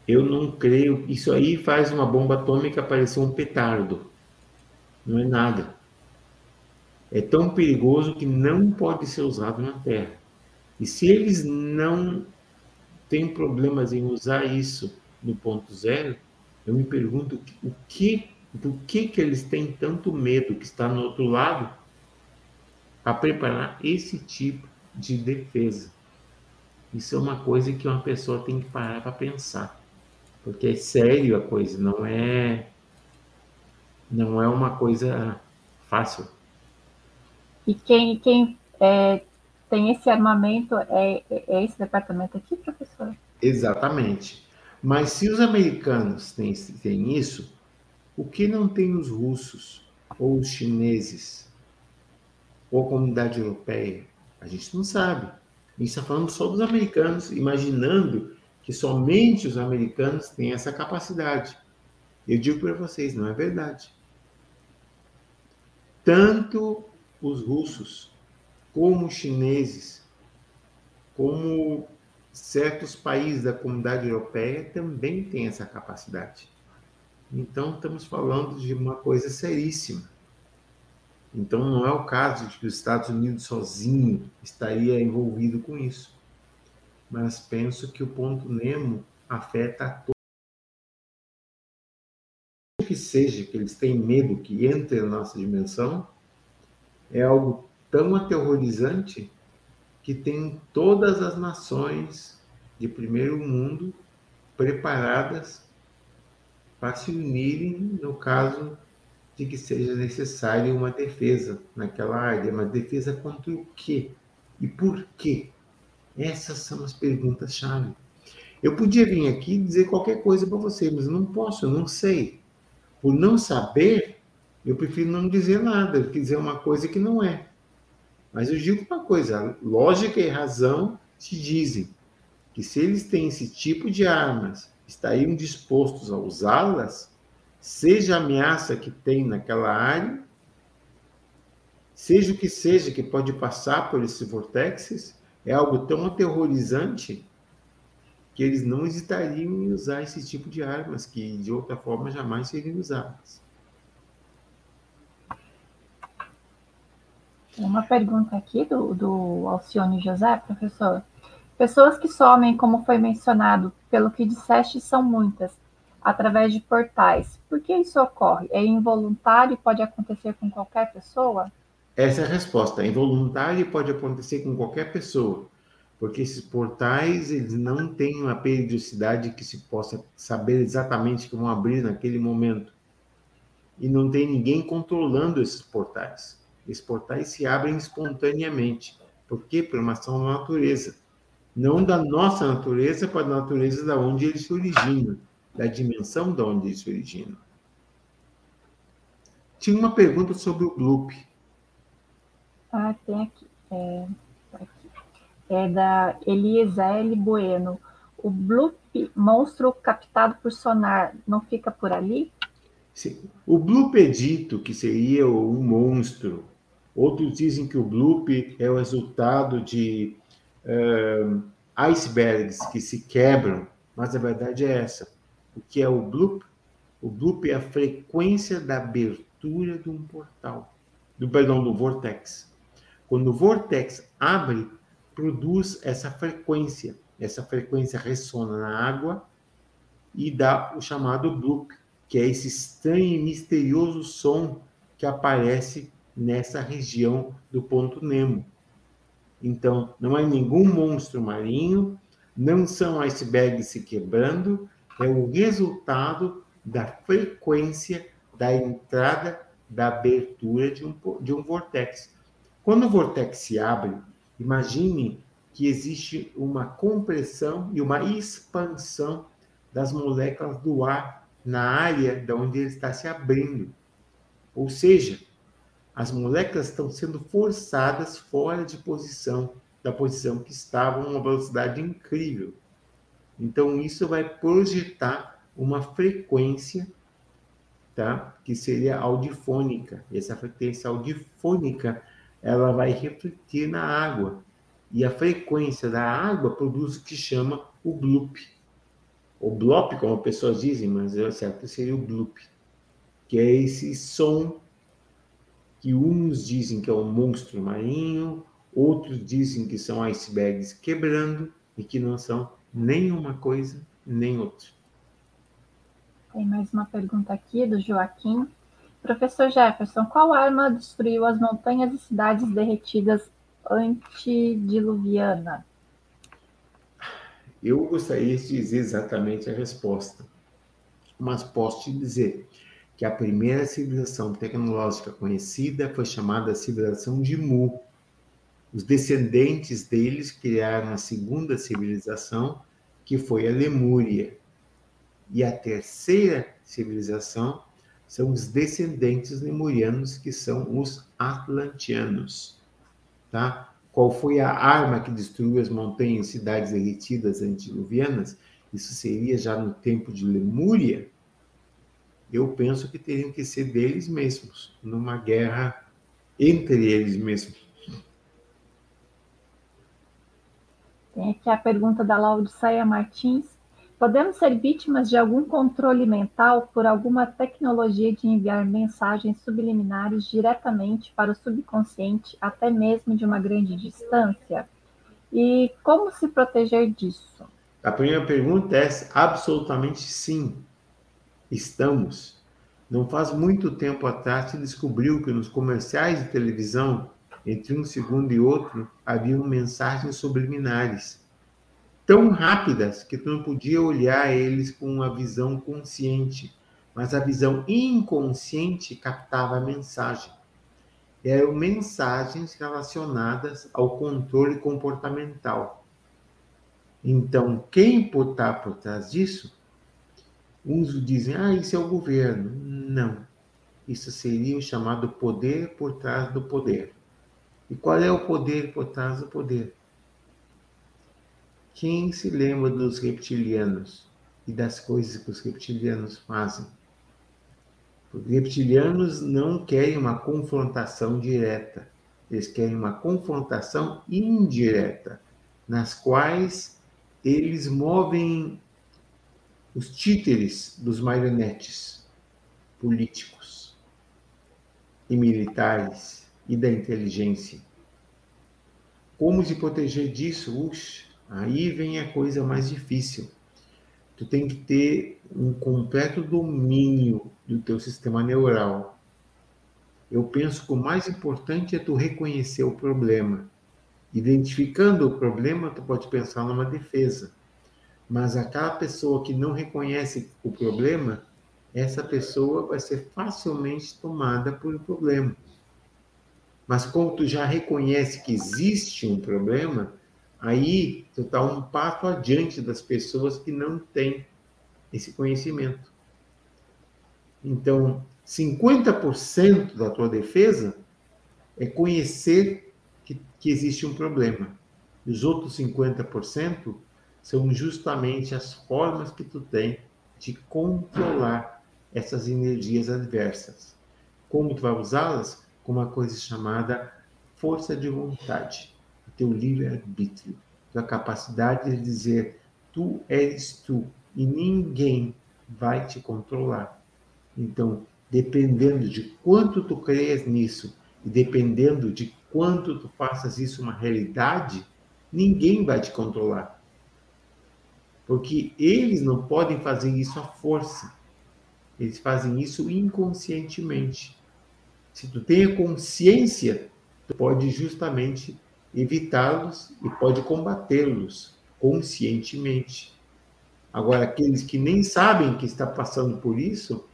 Eu não creio. Isso aí faz uma bomba atômica parecer um petardo. Não é nada. É tão perigoso que não pode ser usado na Terra. E se eles não têm problemas em usar isso no ponto zero, eu me pergunto o que, do que que eles têm tanto medo que está no outro lado a preparar esse tipo de defesa. Isso é uma coisa que uma pessoa tem que parar para pensar, porque é sério a coisa, não é não é uma coisa fácil. E quem, quem é, tem esse armamento é, é esse departamento aqui, professor? Exatamente. Mas se os americanos têm, têm isso, o que não tem os russos, ou os chineses, ou a comunidade europeia? A gente não sabe. A gente está falando só dos americanos, imaginando que somente os americanos têm essa capacidade. Eu digo para vocês, não é verdade. Tanto os russos, como os chineses, como certos países da comunidade europeia também têm essa capacidade. Então, estamos falando de uma coisa seríssima. Então, não é o caso de que os Estados Unidos sozinho estaria envolvido com isso. mas penso que o ponto Nemo afeta a todos. Que seja que eles têm medo que entre na nossa dimensão é algo tão aterrorizante que tem todas as nações de primeiro mundo preparadas para se unirem no caso de que seja necessária uma defesa naquela área. Mas defesa contra o quê? E por quê? Essas são as perguntas-chave. Eu podia vir aqui dizer qualquer coisa para você, mas não posso, não sei. Por não saber, eu prefiro não dizer nada, dizer uma coisa que não é. Mas eu digo uma coisa: lógica e razão te dizem que se eles têm esse tipo de armas, estariam dispostos a usá-las, seja a ameaça que tem naquela área, seja o que seja que pode passar por esses vortexes, é algo tão aterrorizante que eles não hesitariam em usar esse tipo de armas, que de outra forma jamais seriam usadas. Uma pergunta aqui do, do Alcione José, professor. Pessoas que somem, como foi mencionado, pelo que disseste, são muitas, através de portais. Por que isso ocorre? É involuntário e pode acontecer com qualquer pessoa? Essa é a resposta. É involuntário e pode acontecer com qualquer pessoa, porque esses portais eles não têm uma periodicidade que se possa saber exatamente que vão abrir naquele momento. E não tem ninguém controlando esses portais. Esses portais se abrem espontaneamente. Por quê? Por uma ação da natureza. Não da nossa natureza para a natureza da onde eles se originam, da dimensão da onde eles se originam. Tinha uma pergunta sobre o bloop. Ah, tem aqui. É, aqui. é da Eliezer Bueno. O bloop monstro captado por sonar não fica por ali? Sim. O bloop é dito que seria um monstro. Outros dizem que o bloop é o resultado de uh, icebergs que se quebram, mas a verdade é essa. O que é o bloop? O bloop é a frequência da abertura de um portal, do perdão, do vortex. Quando o vortex abre, produz essa frequência. Essa frequência ressona na água e dá o chamado bloop, que é esse estranho e misterioso som que aparece nessa região do ponto Nemo. Então, não é nenhum monstro marinho, não são icebergs se quebrando, é o resultado da frequência da entrada da abertura de um, de um vortex. Quando o vortex se abre, imagine que existe uma compressão e uma expansão das moléculas do ar na área de onde ele está se abrindo. Ou seja, as moléculas estão sendo forçadas fora de posição, da posição que estavam uma velocidade incrível. Então, isso vai projetar uma frequência tá? que seria audifônica. E essa frequência audifônica ela vai refletir na água. E a frequência da água produz o que chama o bloop. O blop, como pessoas dizem, mas é certo seria o bloop, que é esse som que uns dizem que é um monstro marinho, outros dizem que são icebergs quebrando e que não são nem uma coisa nem outra. Tem mais uma pergunta aqui do Joaquim. Professor Jefferson, qual arma destruiu as montanhas e cidades derretidas antediluviana? Eu gostaria de dizer exatamente a resposta, mas posso te dizer que a primeira civilização tecnológica conhecida foi chamada civilização de Mu. Os descendentes deles criaram a segunda civilização, que foi a Lemúria. E a terceira civilização são os descendentes lemurianos, que são os atlantianos. Tá? Qual foi a arma que destruiu as montanhas e cidades derretidas antediluvianas? Isso seria já no tempo de Lemúria. Eu penso que teriam que ser deles mesmos, numa guerra entre eles mesmos. Tem aqui a pergunta da Laudiceia Martins. Podemos ser vítimas de algum controle mental por alguma tecnologia de enviar mensagens subliminares diretamente para o subconsciente, até mesmo de uma grande distância? E como se proteger disso? A primeira pergunta é absolutamente sim. Estamos. Não faz muito tempo atrás se descobriu que nos comerciais de televisão, entre um segundo e outro, haviam mensagens subliminares tão rápidas que tu não podia olhar eles com uma visão consciente, mas a visão inconsciente captava a mensagem. Eram mensagens relacionadas ao controle comportamental. Então, quem está por trás disso? Uns dizem, ah, isso é o governo. Não. Isso seria o chamado poder por trás do poder. E qual é o poder por trás do poder? Quem se lembra dos reptilianos e das coisas que os reptilianos fazem? Os reptilianos não querem uma confrontação direta, eles querem uma confrontação indireta, nas quais eles movem os títeres dos marionetes políticos e militares e da inteligência. Como se proteger disso? Aí vem a coisa mais difícil. Tu tem que ter um completo domínio do teu sistema neural. Eu penso que o mais importante é tu reconhecer o problema. Identificando o problema, tu pode pensar numa defesa. Mas aquela pessoa que não reconhece o problema, essa pessoa vai ser facilmente tomada por um problema. Mas como tu já reconhece que existe um problema, Aí tu está um passo adiante das pessoas que não têm esse conhecimento. Então, 50% da tua defesa é conhecer que, que existe um problema. Os outros 50% são justamente as formas que tu tem de controlar essas energias adversas. Como tu vai usá-las? Com uma coisa chamada força de vontade teu livre-arbítrio, tua capacidade de dizer tu és tu e ninguém vai te controlar. Então, dependendo de quanto tu creias nisso e dependendo de quanto tu faças isso uma realidade, ninguém vai te controlar. Porque eles não podem fazer isso à força. Eles fazem isso inconscientemente. Se tu tem a consciência, tu pode justamente evitá-los e pode combatê-los conscientemente. Agora, aqueles que nem sabem que está passando por isso,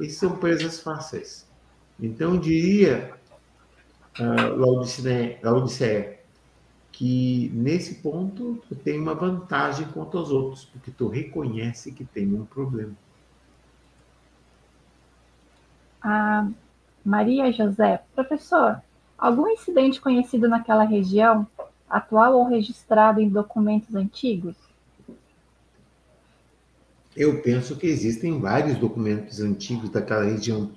esses são presas fáceis. Então, eu diria, uh, que nesse ponto tu tem uma vantagem contra os outros, porque tu reconhece que tem um problema. Ah, Maria José, professor, Algum incidente conhecido naquela região, atual ou registrado em documentos antigos? Eu penso que existem vários documentos antigos daquela região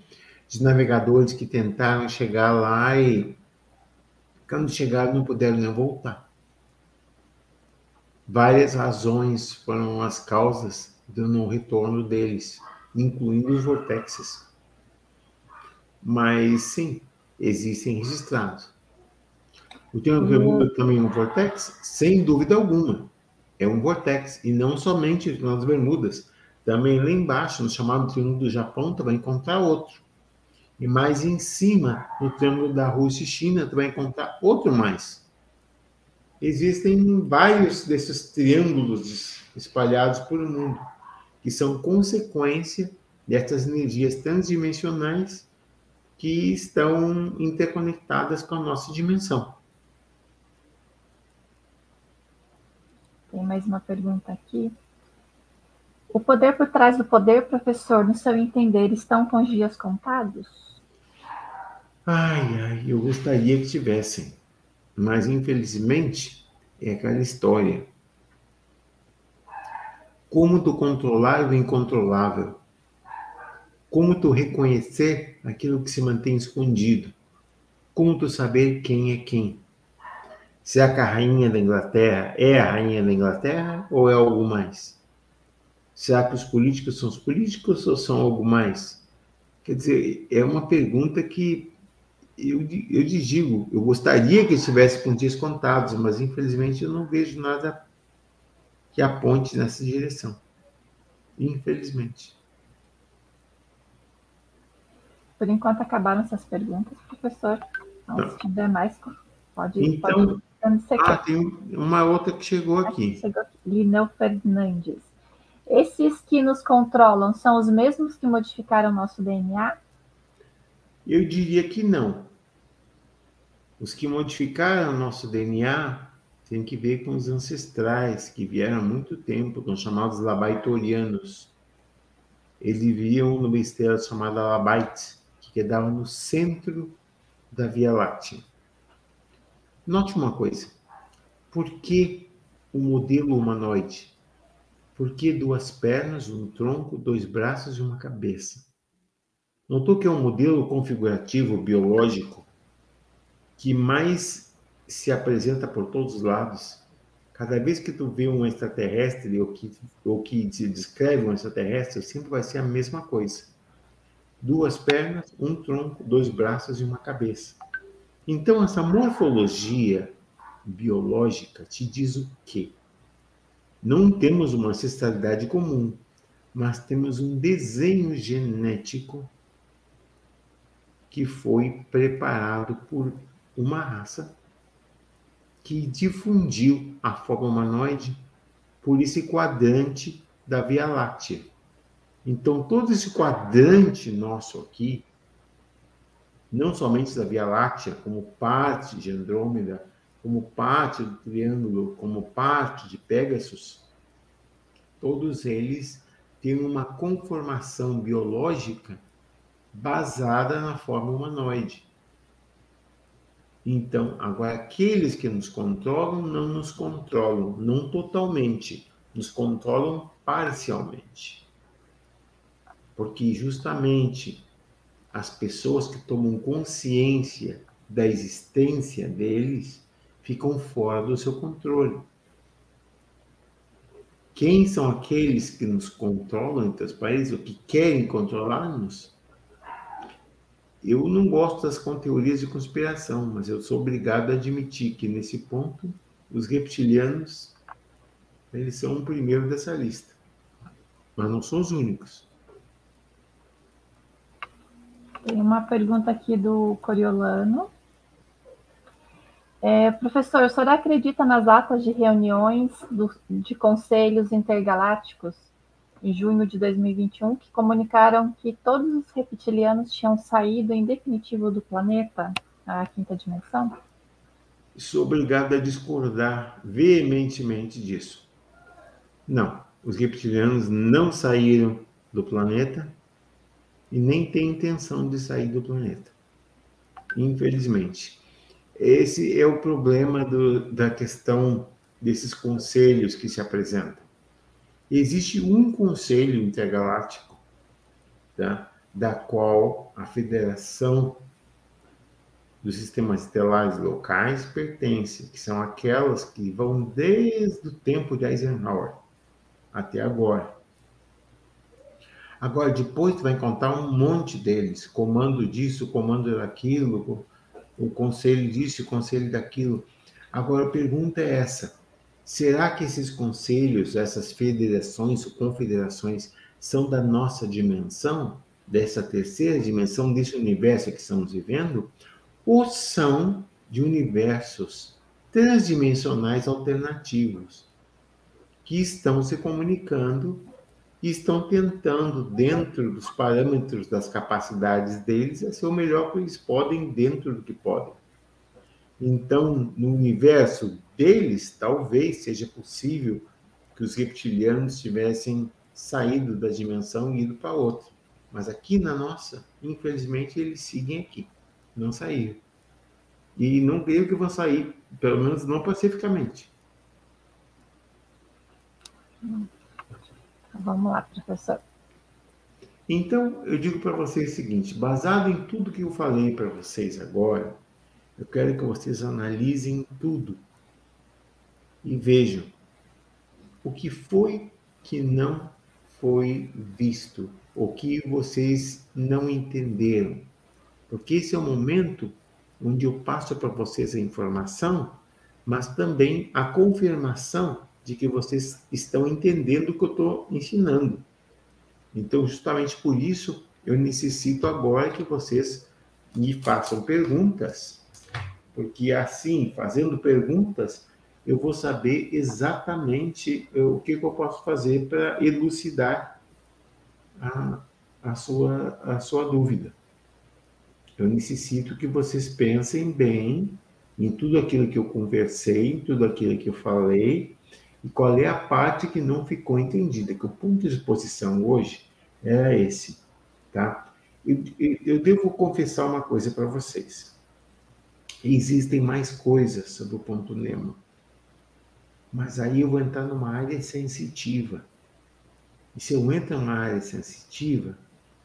de navegadores que tentaram chegar lá e, quando chegaram, não puderam nem voltar. Várias razões foram as causas do não retorno deles, incluindo os vortexes. Mas sim, existem registrados. O Triângulo Bermuda também é um vortex? Sem dúvida alguma. É um vortex. E não somente nas Bermudas. Também lá embaixo, no chamado Triângulo do Japão, vai encontrar outro. E mais em cima, no Triângulo da Rússia e China, tu vai encontrar outro mais. Existem vários desses triângulos espalhados por o mundo, que são consequência dessas energias transdimensionais que estão interconectadas com a nossa dimensão. Tem mais uma pergunta aqui. O poder por trás do poder, professor, no seu entender, estão com os dias contados? Ai, ai, eu gostaria que tivessem, mas infelizmente é aquela história. Como tu controlar o incontrolável? Como tu reconhecer aquilo que se mantém escondido? Como tu saber quem é quem? Será que a rainha da Inglaterra é a rainha da Inglaterra ou é algo mais? Será que os políticos são os políticos ou são algo mais? Quer dizer, é uma pergunta que eu, eu digo, eu gostaria que estivesse com dias contados, mas infelizmente eu não vejo nada que aponte nessa direção. Infelizmente. Por enquanto acabaram essas perguntas, professor. Então, não. se tiver mais, pode, então, pode ah, tem uma outra que chegou aqui. Chegou aqui. Lineu Fernandes. Esses que nos controlam são os mesmos que modificaram nosso DNA? Eu diria que não. Os que modificaram nosso DNA têm que ver com os ancestrais que vieram há muito tempo, são chamados labaitorianos. Eles viviam numa estrela chamada Labaite, que quedava no centro da Via Láctea. Note uma coisa: por que o modelo humanoide? Por que duas pernas, um tronco, dois braços e uma cabeça? Notou que é um modelo configurativo biológico que mais se apresenta por todos os lados. Cada vez que tu vê um extraterrestre ou que, ou que se descreve um extraterrestre, sempre vai ser a mesma coisa. Duas pernas, um tronco, dois braços e uma cabeça. Então, essa morfologia biológica te diz o quê? Não temos uma ancestralidade comum, mas temos um desenho genético que foi preparado por uma raça que difundiu a forma humanoide por esse quadrante da Via Láctea. Então, todo esse quadrante nosso aqui, não somente da Via Láctea, como parte de Andrômeda, como parte do Triângulo, como parte de Pegasus, todos eles têm uma conformação biológica basada na forma humanoide. Então, agora, aqueles que nos controlam não nos controlam, não totalmente, nos controlam parcialmente. Porque justamente as pessoas que tomam consciência da existência deles ficam fora do seu controle. Quem são aqueles que nos controlam entre os países, ou que querem controlar-nos? Eu não gosto das teorias de conspiração, mas eu sou obrigado a admitir que, nesse ponto, os reptilianos eles são o primeiro dessa lista. Mas não são os únicos. Tem uma pergunta aqui do Coriolano. É, professor, o senhor acredita nas atas de reuniões do, de conselhos intergalácticos em junho de 2021 que comunicaram que todos os reptilianos tinham saído em definitivo do planeta, a quinta dimensão? Sou obrigado a discordar veementemente disso. Não, os reptilianos não saíram do planeta e nem têm intenção de sair do planeta. Infelizmente. Esse é o problema do, da questão desses conselhos que se apresentam. Existe um conselho intergaláctico, tá? da qual a Federação dos Sistemas Estelares Locais pertence, que são aquelas que vão desde o tempo de Eisenhower até agora. Agora, depois tu vai encontrar um monte deles, comando disso, comando daquilo, o conselho disso, o conselho daquilo. Agora a pergunta é essa: será que esses conselhos, essas federações ou confederações são da nossa dimensão, dessa terceira dimensão, desse universo que estamos vivendo, ou são de universos transdimensionais alternativos que estão se comunicando e estão tentando, dentro dos parâmetros das capacidades deles, ser o melhor que eles podem dentro do que podem. Então, no universo deles, talvez seja possível que os reptilianos tivessem saído da dimensão e ido para outra. Mas aqui na nossa, infelizmente, eles seguem aqui, não saíram. E não creio que vão sair, pelo menos não pacificamente. Hum. Vamos lá, professor. Então, eu digo para vocês o seguinte: baseado em tudo que eu falei para vocês agora, eu quero que vocês analisem tudo e vejam o que foi que não foi visto, o que vocês não entenderam. Porque esse é o momento onde eu passo para vocês a informação, mas também a confirmação de que vocês estão entendendo o que eu estou ensinando. Então, justamente por isso, eu necessito agora que vocês me façam perguntas, porque assim, fazendo perguntas, eu vou saber exatamente eh, o que, que eu posso fazer para elucidar a, a, sua, a sua dúvida. Eu necessito que vocês pensem bem em tudo aquilo que eu conversei, em tudo aquilo que eu falei, e qual é a parte que não ficou entendida, que o ponto de exposição hoje era esse, tá? Eu, eu, eu devo confessar uma coisa para vocês. Existem mais coisas sobre o ponto Nemo. Mas aí eu vou entrar numa área sensitiva. E se eu entro numa área sensitiva,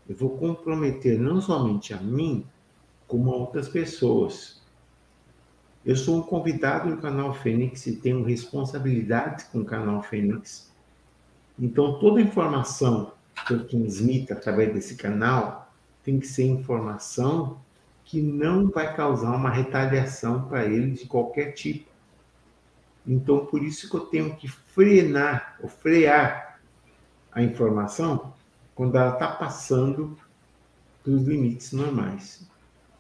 eu vou comprometer não somente a mim, como a outras pessoas. Eu sou um convidado do canal Fênix e tenho responsabilidade com o canal Fênix. Então, toda informação que eu transmito através desse canal tem que ser informação que não vai causar uma retaliação para ele de qualquer tipo. Então, por isso que eu tenho que frenar, ou frear a informação quando ela está passando dos limites normais.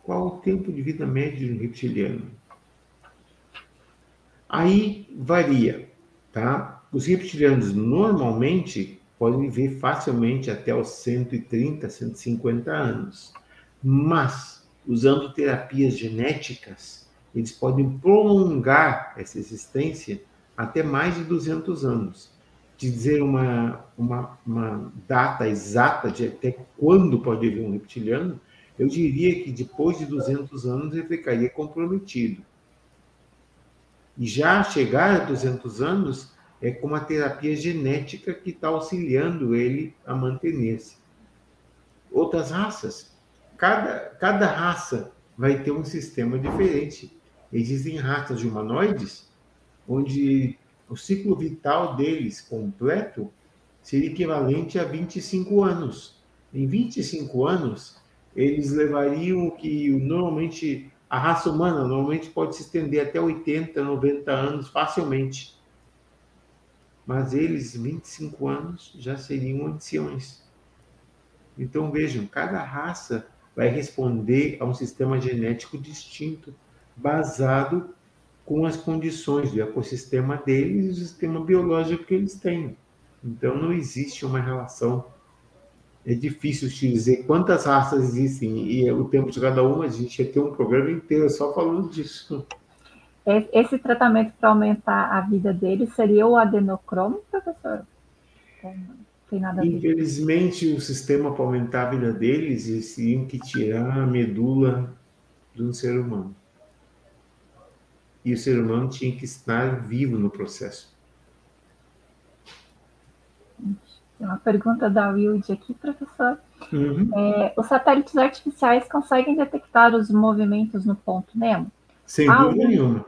Qual o tempo de vida médio de um reptiliano? Aí varia, tá? Os reptilianos normalmente podem viver facilmente até os 130, 150 anos. Mas, usando terapias genéticas, eles podem prolongar essa existência até mais de 200 anos. De dizer uma, uma, uma data exata de até quando pode haver um reptiliano, eu diria que depois de 200 anos ele ficaria comprometido. E já chegar a 200 anos é com uma terapia genética que está auxiliando ele a manter-se. Outras raças, cada, cada raça vai ter um sistema diferente. Existem raças humanoides onde o ciclo vital deles completo seria equivalente a 25 anos. Em 25 anos, eles levariam o que normalmente a raça humana normalmente pode se estender até 80, 90 anos facilmente. Mas eles, 25 anos, já seriam anciões. Então vejam, cada raça vai responder a um sistema genético distinto, baseado com as condições do ecossistema deles e do sistema biológico que eles têm. Então não existe uma relação é difícil te dizer quantas raças existem e o tempo de cada uma, a gente ia ter um programa inteiro só falando disso. Esse tratamento para aumentar a vida dele seria o adenocromo, professor? Tem nada a ver. Infelizmente, o sistema para aumentar a vida deles, eles teriam que tirar a medula de um ser humano. E o ser humano tinha que estar vivo no processo. Tem uma pergunta da Wilde aqui, professor. Uhum. É, os satélites artificiais conseguem detectar os movimentos no ponto Nemo? Sem dúvida algum, nenhuma.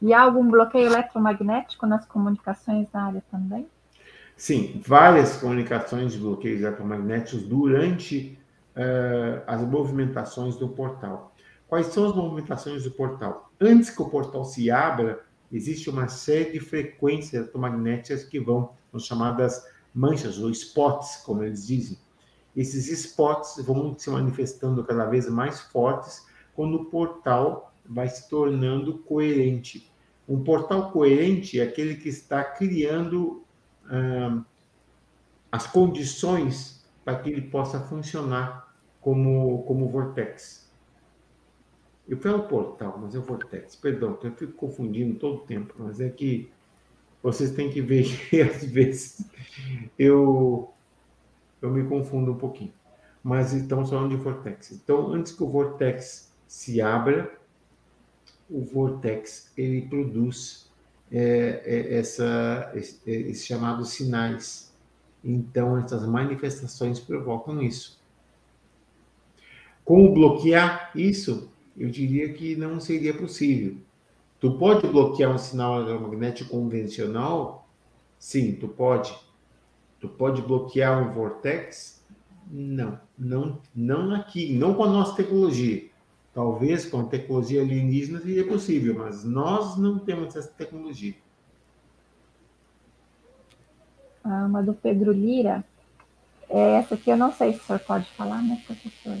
E há algum bloqueio eletromagnético nas comunicações na área também? Sim, várias comunicações de bloqueios eletromagnéticos durante uh, as movimentações do portal. Quais são as movimentações do portal? Antes que o portal se abra, existe uma série de frequências eletromagnéticas que vão, são chamadas manchas ou spots, como eles dizem. Esses spots vão se manifestando cada vez mais fortes quando o portal vai se tornando coerente. Um portal coerente é aquele que está criando ah, as condições para que ele possa funcionar como, como vortex. Eu falo portal, mas é vortex. Perdão, eu fico confundindo todo o tempo, mas é que vocês têm que ver que às vezes eu, eu me confundo um pouquinho. Mas estamos falando de vortex. Então, antes que o vortex se abra, o vortex ele produz é, é, essa, esses chamados sinais. Então, essas manifestações provocam isso. Como bloquear isso? Eu diria que não seria possível. Tu pode bloquear um sinal eletromagnético convencional? Sim, tu pode. Tu pode bloquear um vortex? Não, não, não aqui, não com a nossa tecnologia. Talvez com tecnologia alienígena seria possível, mas nós não temos essa tecnologia. Ah, uma do Pedro Lira. É, essa aqui eu não sei se o senhor pode falar, né, professor?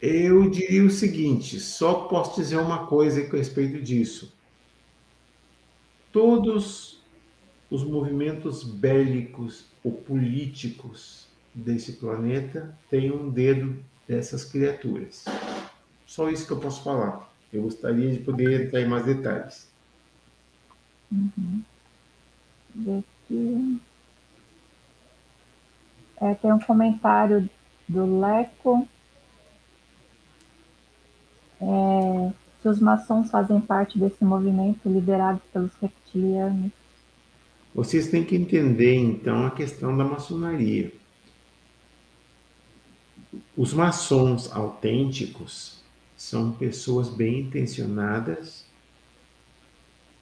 Eu diria o seguinte: só posso dizer uma coisa a respeito disso. Todos os movimentos bélicos ou políticos desse planeta têm um dedo dessas criaturas. Só isso que eu posso falar. Eu gostaria de poder entrar em mais detalhes. Uhum. É, tem um comentário do Leco. É, se os maçons fazem parte desse movimento liderado pelos reptilianos. Vocês têm que entender, então, a questão da maçonaria. Os maçons autênticos são pessoas bem intencionadas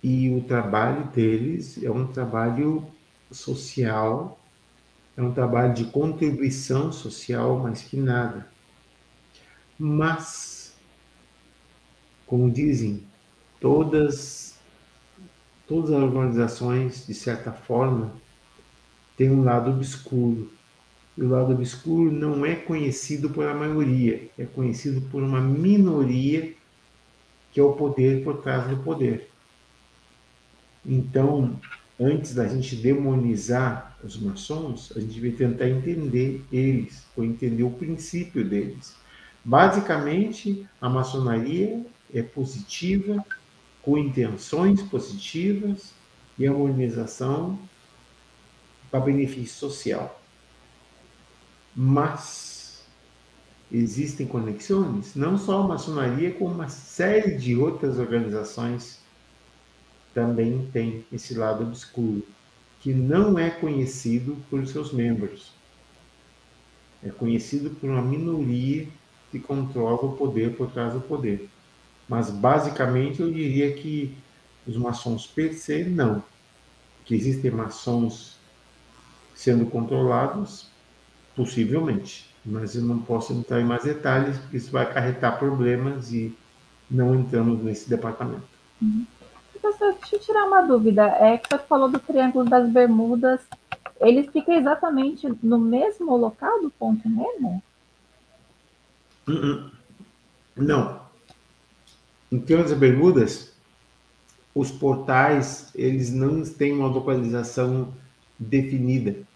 e o trabalho deles é um trabalho social, é um trabalho de contribuição social mais que nada. Mas, como dizem, todas, todas as organizações, de certa forma, têm um lado obscuro o lado obscuro não é conhecido por a maioria, é conhecido por uma minoria que é o poder por trás do poder. Então, antes da gente demonizar os maçons, a gente vai tentar entender eles, ou entender o princípio deles. Basicamente, a maçonaria é positiva, com intenções positivas e a organização para benefício social. Mas existem conexões, não só a maçonaria, como uma série de outras organizações também tem esse lado obscuro, que não é conhecido por seus membros. É conhecido por uma minoria que controla o poder por trás do poder. Mas basicamente eu diria que os maçons se não. Que existem maçons sendo controlados Possivelmente, mas eu não posso entrar em mais detalhes, porque isso vai acarretar problemas e não entramos nesse departamento. Uhum. Professor, deixa eu tirar uma dúvida. É que você falou do Triângulo das Bermudas. Ele fica exatamente no mesmo local do ponto Nemo? Uhum. Não. Em termos das Bermudas, os portais eles não têm uma localização definida.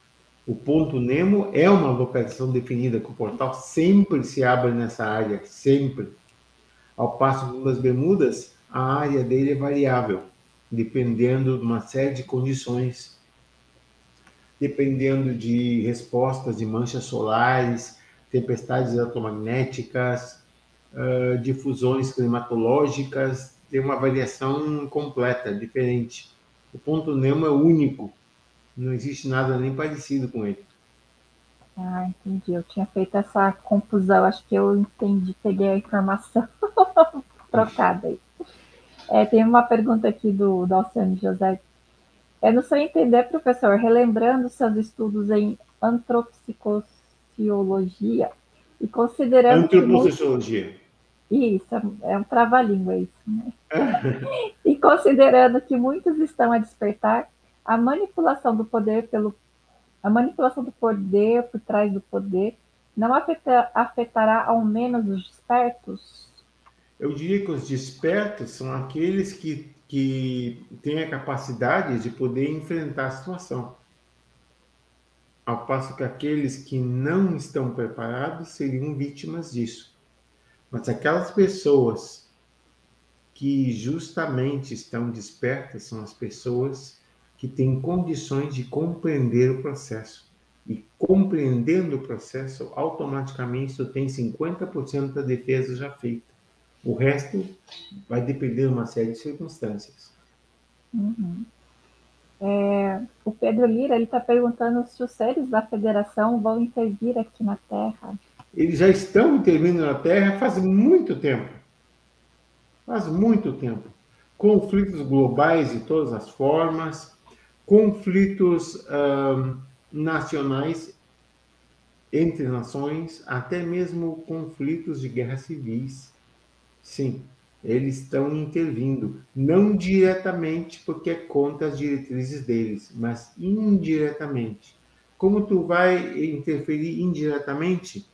O ponto Nemo é uma localização definida, que o portal sempre se abre nessa área, sempre. Ao passo das Bermudas, a área dele é variável, dependendo de uma série de condições, dependendo de respostas de manchas solares, tempestades eletromagnéticas, uh, difusões climatológicas, tem uma variação completa, diferente. O ponto Nemo é único não existe nada nem parecido com ele. Ah, entendi. Eu tinha feito essa confusão. Acho que eu entendi, peguei a informação trocada aí. É, tem uma pergunta aqui do, do Alciano José. É no seu entender, professor, relembrando seus estudos em antropsicologia e considerando. Antropsicologia. Isso, é um trava-língua isso, né? e considerando que muitos estão a despertar a manipulação do poder pelo a manipulação do poder por trás do poder não afeta, afetará ao menos os despertos? Eu diria que os despertos são aqueles que, que têm a capacidade de poder enfrentar a situação. Ao passo que aqueles que não estão preparados seriam vítimas disso. Mas aquelas pessoas que justamente estão despertas são as pessoas que tem condições de compreender o processo. E compreendendo o processo, automaticamente você tem 50% da defesa já feita. O resto vai depender de uma série de circunstâncias. Uhum. É, o Pedro Lira está perguntando se os seres da federação vão intervir aqui na Terra. Eles já estão intervindo na Terra faz muito tempo. Faz muito tempo. Conflitos globais de todas as formas, conflitos nacionais entre nações, até mesmo conflitos de guerra civis. Sim, eles estão intervindo, não diretamente porque é contra as diretrizes deles, mas indiretamente. Como tu vai interferir indiretamente?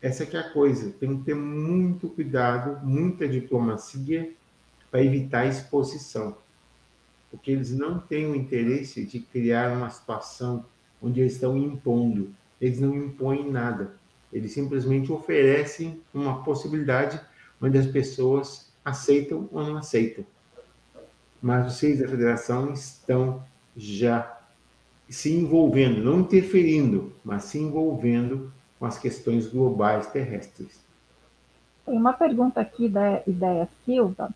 Essa que é a coisa. Tem que ter muito cuidado, muita diplomacia para evitar exposição. Porque eles não têm o interesse de criar uma situação onde eles estão impondo. Eles não impõem nada. Eles simplesmente oferecem uma possibilidade onde as pessoas aceitam ou não aceitam. Mas os seis da federação estão já se envolvendo, não interferindo, mas se envolvendo com as questões globais terrestres. Tem uma pergunta aqui da Ideia Silva.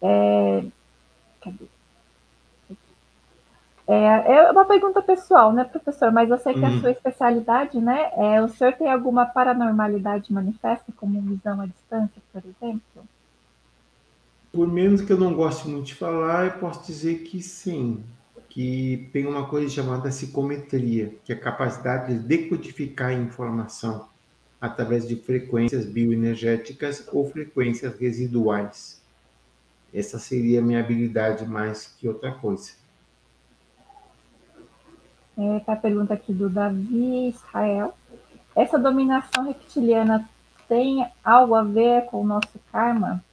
É... Cadê? É, é uma pergunta pessoal, né, professor? Mas eu sei que uhum. a sua especialidade, né? É, o senhor tem alguma paranormalidade manifesta, como visão à distância, por exemplo? Por menos que eu não goste muito de falar, eu posso dizer que sim, que tem uma coisa chamada psicometria, que é a capacidade de decodificar a informação através de frequências bioenergéticas ou frequências residuais. Essa seria a minha habilidade mais que outra coisa. É, tá a pergunta aqui do Davi Israel. Essa dominação reptiliana tem algo a ver com o nosso karma?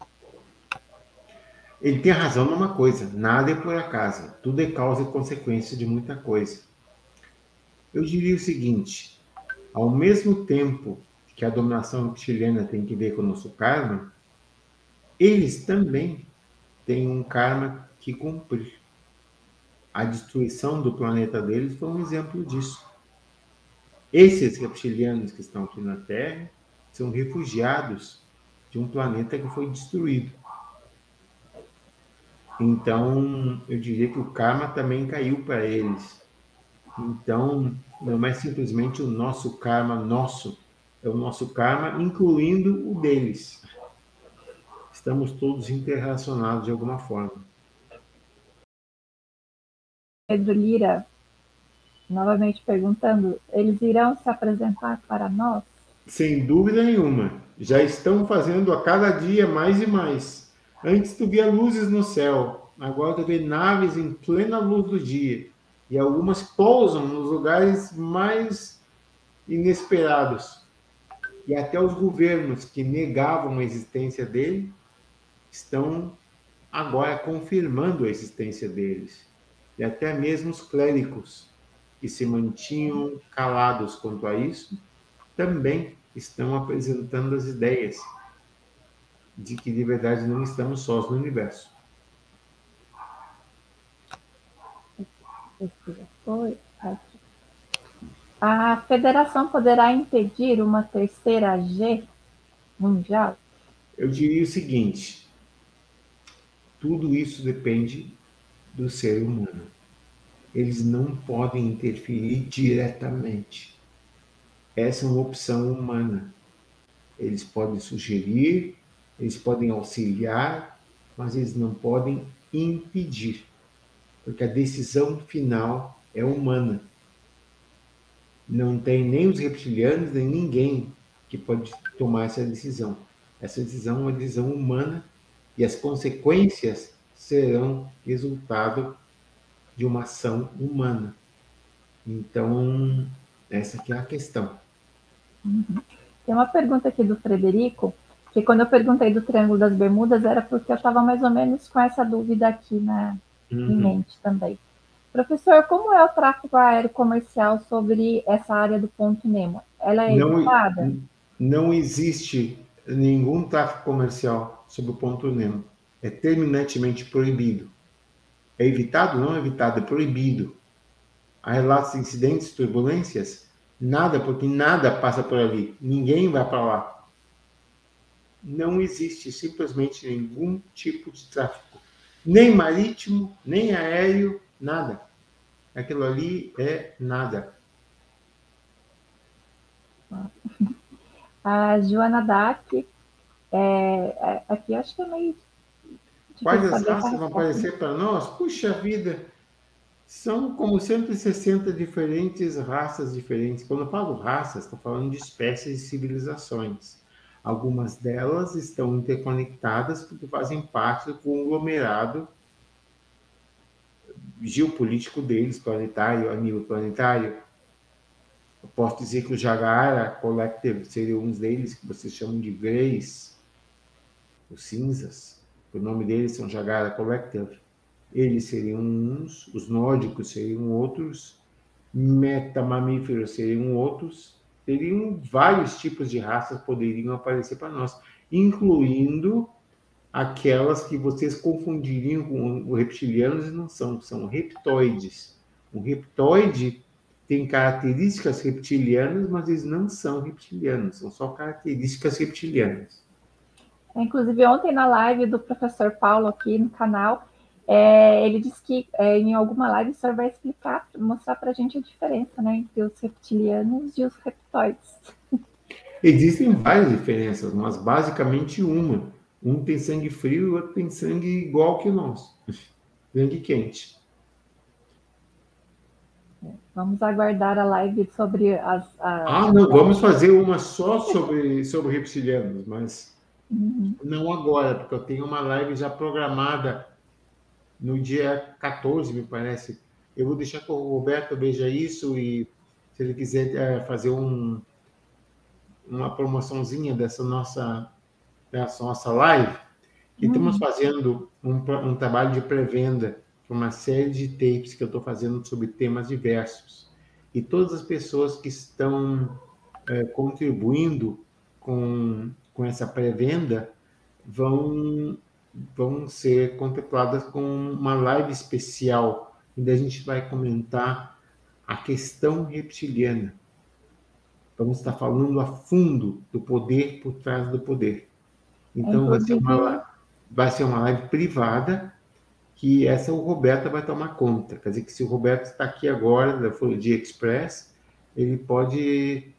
Ele tem razão numa coisa: nada é por acaso, tudo é causa e consequência de muita coisa. Eu diria o seguinte: ao mesmo tempo que a dominação reptiliana tem que ver com o nosso karma, eles também têm um karma que cumprir a destruição do planeta deles foi um exemplo disso. Esses reptilianos que estão aqui na Terra são refugiados de um planeta que foi destruído. Então, eu diria que o karma também caiu para eles. Então, não é simplesmente o nosso karma nosso, é o nosso karma incluindo o deles. Estamos todos interrelacionados de alguma forma. Pedro Lira, novamente perguntando, eles irão se apresentar para nós? Sem dúvida nenhuma. Já estão fazendo a cada dia mais e mais. Antes tu via luzes no céu, agora tu vê naves em plena luz do dia. E algumas pousam nos lugares mais inesperados. E até os governos que negavam a existência dele estão agora confirmando a existência deles e até mesmo os clérigos que se mantinham calados quanto a isso, também estão apresentando as ideias de que de verdade não estamos sós no universo. A federação poderá impedir uma terceira G mundial? Eu diria o seguinte: tudo isso depende do ser humano. Eles não podem interferir diretamente. Essa é uma opção humana. Eles podem sugerir, eles podem auxiliar, mas eles não podem impedir, porque a decisão final é humana. Não tem nem os reptilianos, nem ninguém que pode tomar essa decisão. Essa decisão é uma decisão humana e as consequências serão resultado de uma ação humana. Então, essa aqui é a questão. Uhum. Tem uma pergunta aqui do Frederico, que quando eu perguntei do Triângulo das Bermudas era porque eu estava mais ou menos com essa dúvida aqui na, uhum. em mente também. Professor, como é o tráfego aéreo comercial sobre essa área do ponto Nemo? Ela é não? Não existe nenhum tráfego comercial sobre o ponto Nemo é terminantemente proibido. É evitado? Não é evitado, é proibido. Há relatos de incidentes, turbulências? Nada, porque nada passa por ali. Ninguém vai para lá. Não existe simplesmente nenhum tipo de tráfego. Nem marítimo, nem aéreo, nada. Aquilo ali é nada. A Joana Dac, é, é, aqui acho que é meio Quais as raças vão aparecer para nós? Puxa vida! São como 160 diferentes raças diferentes. Quando eu falo raças, estou falando de espécies e civilizações. Algumas delas estão interconectadas porque fazem parte do conglomerado geopolítico deles, planetário, a nível planetário. Eu posso dizer que o Jagara Collective seria um deles, que vocês chamam de Greys, os cinzas. O nome deles são Jagara Collective. Eles seriam uns, os nórdicos seriam outros, metamamíferos seriam outros, teriam vários tipos de raças poderiam aparecer para nós, incluindo aquelas que vocês confundiriam com reptilianos e não são, são reptoides. O reptoide tem características reptilianas, mas eles não são reptilianos, são só características reptilianas. Inclusive, ontem na live do professor Paulo aqui no canal, é, ele disse que é, em alguma live o senhor vai explicar, mostrar para a gente a diferença né, entre os reptilianos e os reptoides. Existem várias diferenças, mas basicamente uma. Um tem sangue frio e o outro tem sangue igual que nós, sangue quente. Vamos aguardar a live sobre as. Ah, não, vamos fazer uma só sobre, sobre reptilianos, mas uhum. não agora, porque eu tenho uma live já programada no dia 14, me parece. Eu vou deixar que o Roberto veja isso e se ele quiser é, fazer um, uma promoçãozinha dessa nossa, dessa nossa live, e uhum. estamos fazendo um, um trabalho de pré-venda uma série de tapes que eu estou fazendo sobre temas diversos. E todas as pessoas que estão é, contribuindo com, com essa pré-venda vão, vão ser contempladas com uma live especial, onde a gente vai comentar a questão reptiliana. Vamos estar falando a fundo do poder por trás do poder. Então, vai ser, uma, vai ser uma live privada que essa o Roberto vai tomar conta. Quer dizer que se o Roberto está aqui agora, da Dia Express, ele pode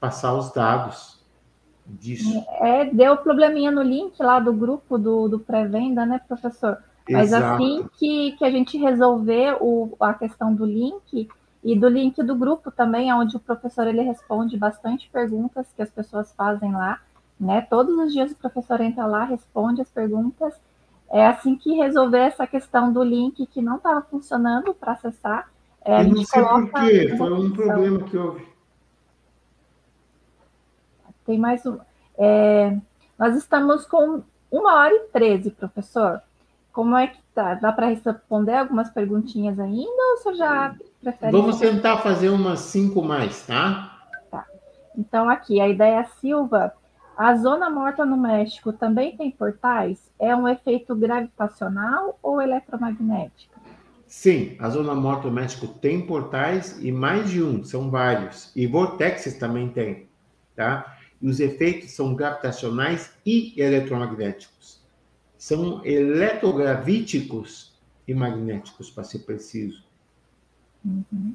passar os dados disso. É, deu probleminha no link lá do grupo do, do pré-venda, né, professor? Mas Exato. assim que, que a gente resolver o, a questão do link e do link do grupo também, onde o professor ele responde bastante perguntas que as pessoas fazem lá, né? Todos os dias o professor entra lá, responde as perguntas é assim que resolver essa questão do link que não estava funcionando para acessar. É, Eu não sei por quê, foi um problema que houve. Tem mais um. É, nós estamos com uma hora e treze, professor. Como é que tá? Dá para responder algumas perguntinhas ainda ou você já prefere? Vamos tentar fazer umas cinco mais, tá? Tá. Então, aqui, a ideia Silva a zona morta no México também tem portais? É um efeito gravitacional ou eletromagnético? Sim, a zona morta no México tem portais e mais de um, são vários. E vortexes também tem, tá? E os efeitos são gravitacionais e eletromagnéticos. São eletrogravíticos e magnéticos, para ser preciso. Uhum.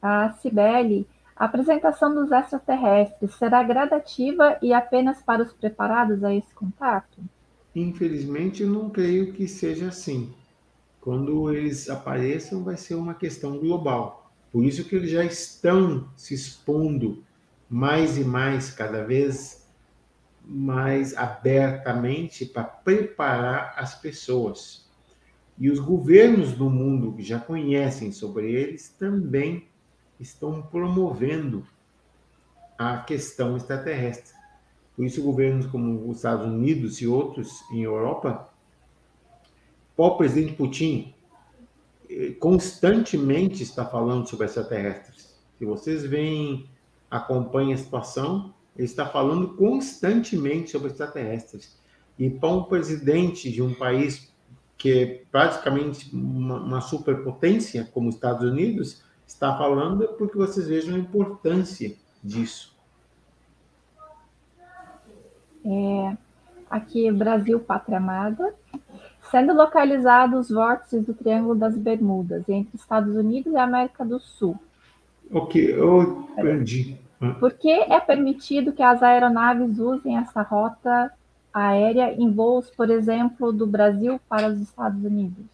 A Cibele a apresentação dos extraterrestres será gradativa e apenas para os preparados a esse contato? Infelizmente, não creio que seja assim. Quando eles apareçam, vai ser uma questão global. Por isso que eles já estão se expondo mais e mais, cada vez mais abertamente, para preparar as pessoas. E os governos do mundo que já conhecem sobre eles também estão promovendo a questão extraterrestre. Por isso, governos como os Estados Unidos e outros em Europa, o presidente Putin eh, constantemente está falando sobre extraterrestres. Se vocês veem, acompanham a situação, ele está falando constantemente sobre extraterrestres. E para um presidente de um país que é praticamente uma, uma superpotência, como os Estados Unidos, está falando é porque vocês vejam a importância disso. É, aqui, Brasil, Pátria Amada, sendo localizados os vórtices do Triângulo das Bermudas, entre Estados Unidos e América do Sul. Ok, eu perdi. Por que é permitido que as aeronaves usem essa rota aérea em voos, por exemplo, do Brasil para os Estados Unidos?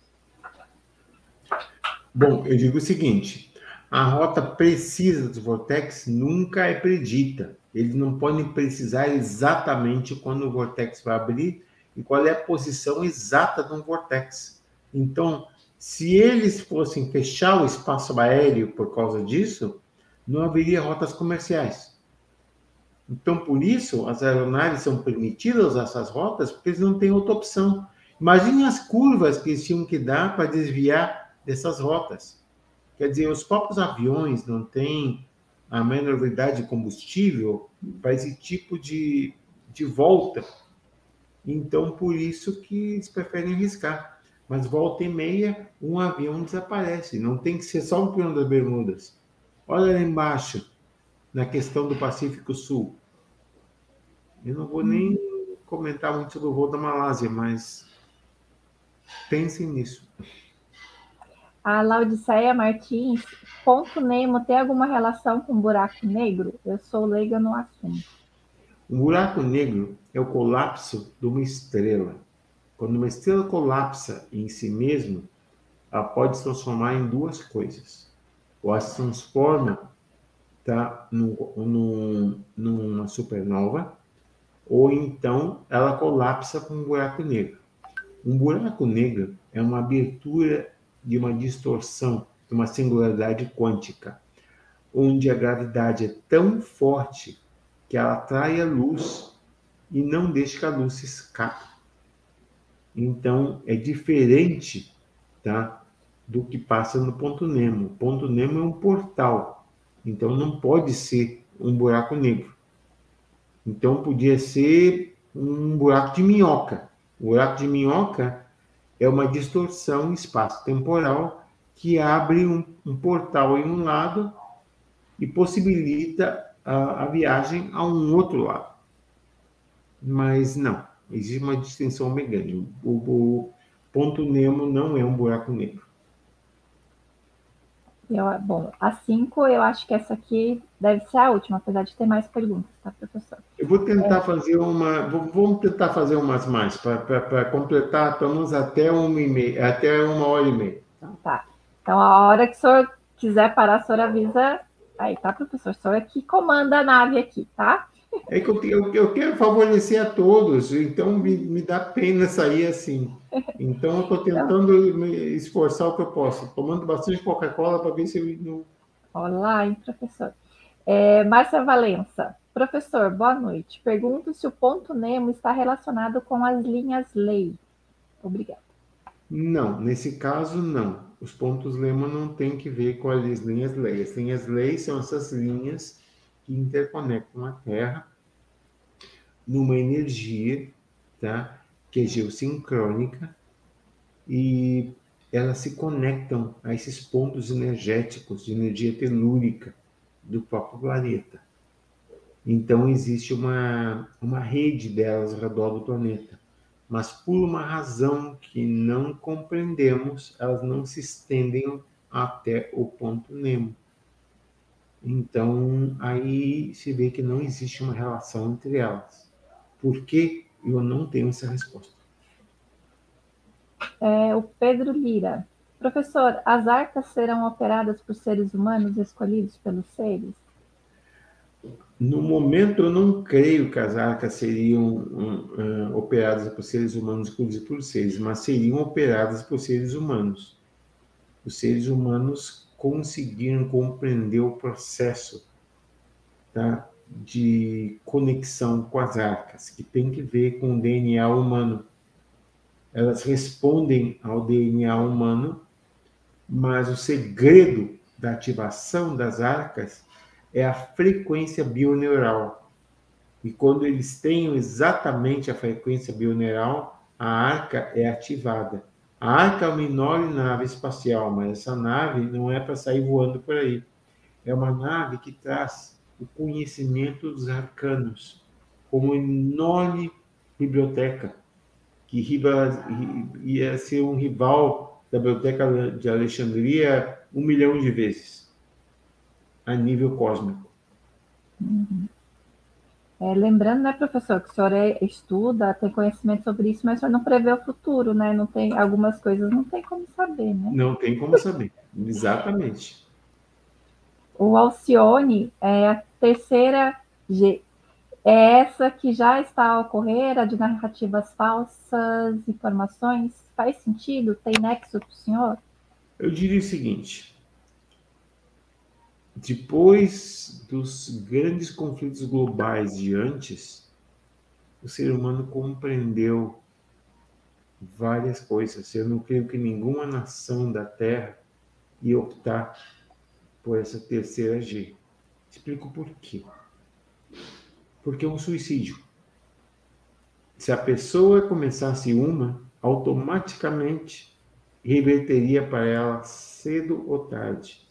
Bom, eu digo o seguinte: a rota precisa dos vortex nunca é predita. Eles não podem precisar exatamente quando o vortex vai abrir e qual é a posição exata de um vortex. Então, se eles fossem fechar o espaço aéreo por causa disso, não haveria rotas comerciais. Então, por isso, as aeronaves são permitidas essas rotas, porque eles não têm outra opção. Imagine as curvas que eles tinham que dar para desviar dessas rotas. Quer dizer, os próprios aviões não têm a manobrabilidade de combustível para esse tipo de, de volta. Então, por isso que eles preferem arriscar. Mas volta e meia, um avião desaparece. Não tem que ser só um peão das Bermudas. Olha lá embaixo, na questão do Pacífico Sul. Eu não vou nem comentar muito sobre o voo da Malásia, mas pensem nisso. A Laudiceia Martins, ponto Nemo tem alguma relação com buraco negro? Eu sou leiga no assunto. Um buraco negro é o colapso de uma estrela. Quando uma estrela colapsa em si mesma, ela pode se transformar em duas coisas. Ou ela se transforma tá, numa supernova, ou então ela colapsa com um buraco negro. Um buraco negro é uma abertura de uma distorção, de uma singularidade quântica, onde a gravidade é tão forte que ela atrai a luz e não deixa que a luz se escape. Então, é diferente tá, do que passa no ponto Nemo. O ponto Nemo é um portal, então não pode ser um buraco negro. Então, podia ser um buraco de minhoca. O buraco de minhoca é uma distorção espaço-temporal que abre um, um, portal em um lado e possibilita a, a, viagem a um outro lado. Mas não, existe uma distinção bem grande. O, o ponto Nemo não é um buraco negro. Eu, bom, a 5, eu acho que essa aqui deve ser a última, apesar de ter mais perguntas, tá, professor? Eu vou tentar é. fazer uma. Vamos tentar fazer umas mais, para completar, pelo menos até uma, e meia, até uma hora e meia. Então, tá. Então, a hora que o senhor quiser parar, o senhor avisa. Aí, tá, professor? O senhor é que comanda a nave aqui, tá? É que eu, eu, eu, quero favorecer a todos, então me, me dá pena sair assim. Então eu estou tentando me esforçar o que eu posso, tomando bastante Coca-Cola para ver se eu não. Olá, hein, professor. É, Márcia Valença. Professor, boa noite. Pergunto se o ponto Nemo está relacionado com as linhas lei. Obrigada. Não, nesse caso não. Os pontos Lema não tem que ver com as linhas lei. As linhas lei são essas linhas que interconectam a Terra numa energia, tá? Que é geossincrônica e elas se conectam a esses pontos energéticos de energia telúrica do próprio planeta. Então existe uma, uma rede delas ao redor do planeta. Mas por uma razão que não compreendemos, elas não se estendem até o ponto Nemo. Então, aí se vê que não existe uma relação entre elas. Por que eu não tenho essa resposta? É, o Pedro Lira. Professor, as arcas serão operadas por seres humanos escolhidos pelos seres? No momento, eu não creio que as arcas seriam um, uh, operadas por seres humanos escolhidos por seres, mas seriam operadas por seres humanos. Os seres humanos conseguiram compreender o processo tá, de conexão com as arcas, que tem que ver com o DNA humano. Elas respondem ao DNA humano, mas o segredo da ativação das arcas é a frequência bioneural. E quando eles têm exatamente a frequência bioneural, a arca é ativada. A Arca é uma enorme nave espacial, mas essa nave não é para sair voando por aí. É uma nave que traz o conhecimento dos arcanos, como uma enorme biblioteca, que ia ser um rival da Biblioteca de Alexandria um milhão de vezes, a nível cósmico. Uhum. É, lembrando, né, professor, que o senhor é, estuda, tem conhecimento sobre isso, mas o senhor não prevê o futuro, né? Não tem algumas coisas, não tem como saber, né? Não tem como saber, exatamente. O Alcione é a terceira G. É essa que já está a ocorrer, a de narrativas falsas, informações? Faz sentido? Tem nexo para o senhor? Eu diria o seguinte: depois dos grandes conflitos globais de antes, o ser humano compreendeu várias coisas. Eu não creio que nenhuma nação da Terra ia optar por essa terceira G. Explico por quê. Porque é um suicídio. Se a pessoa começasse uma, automaticamente reverteria para ela cedo ou tarde.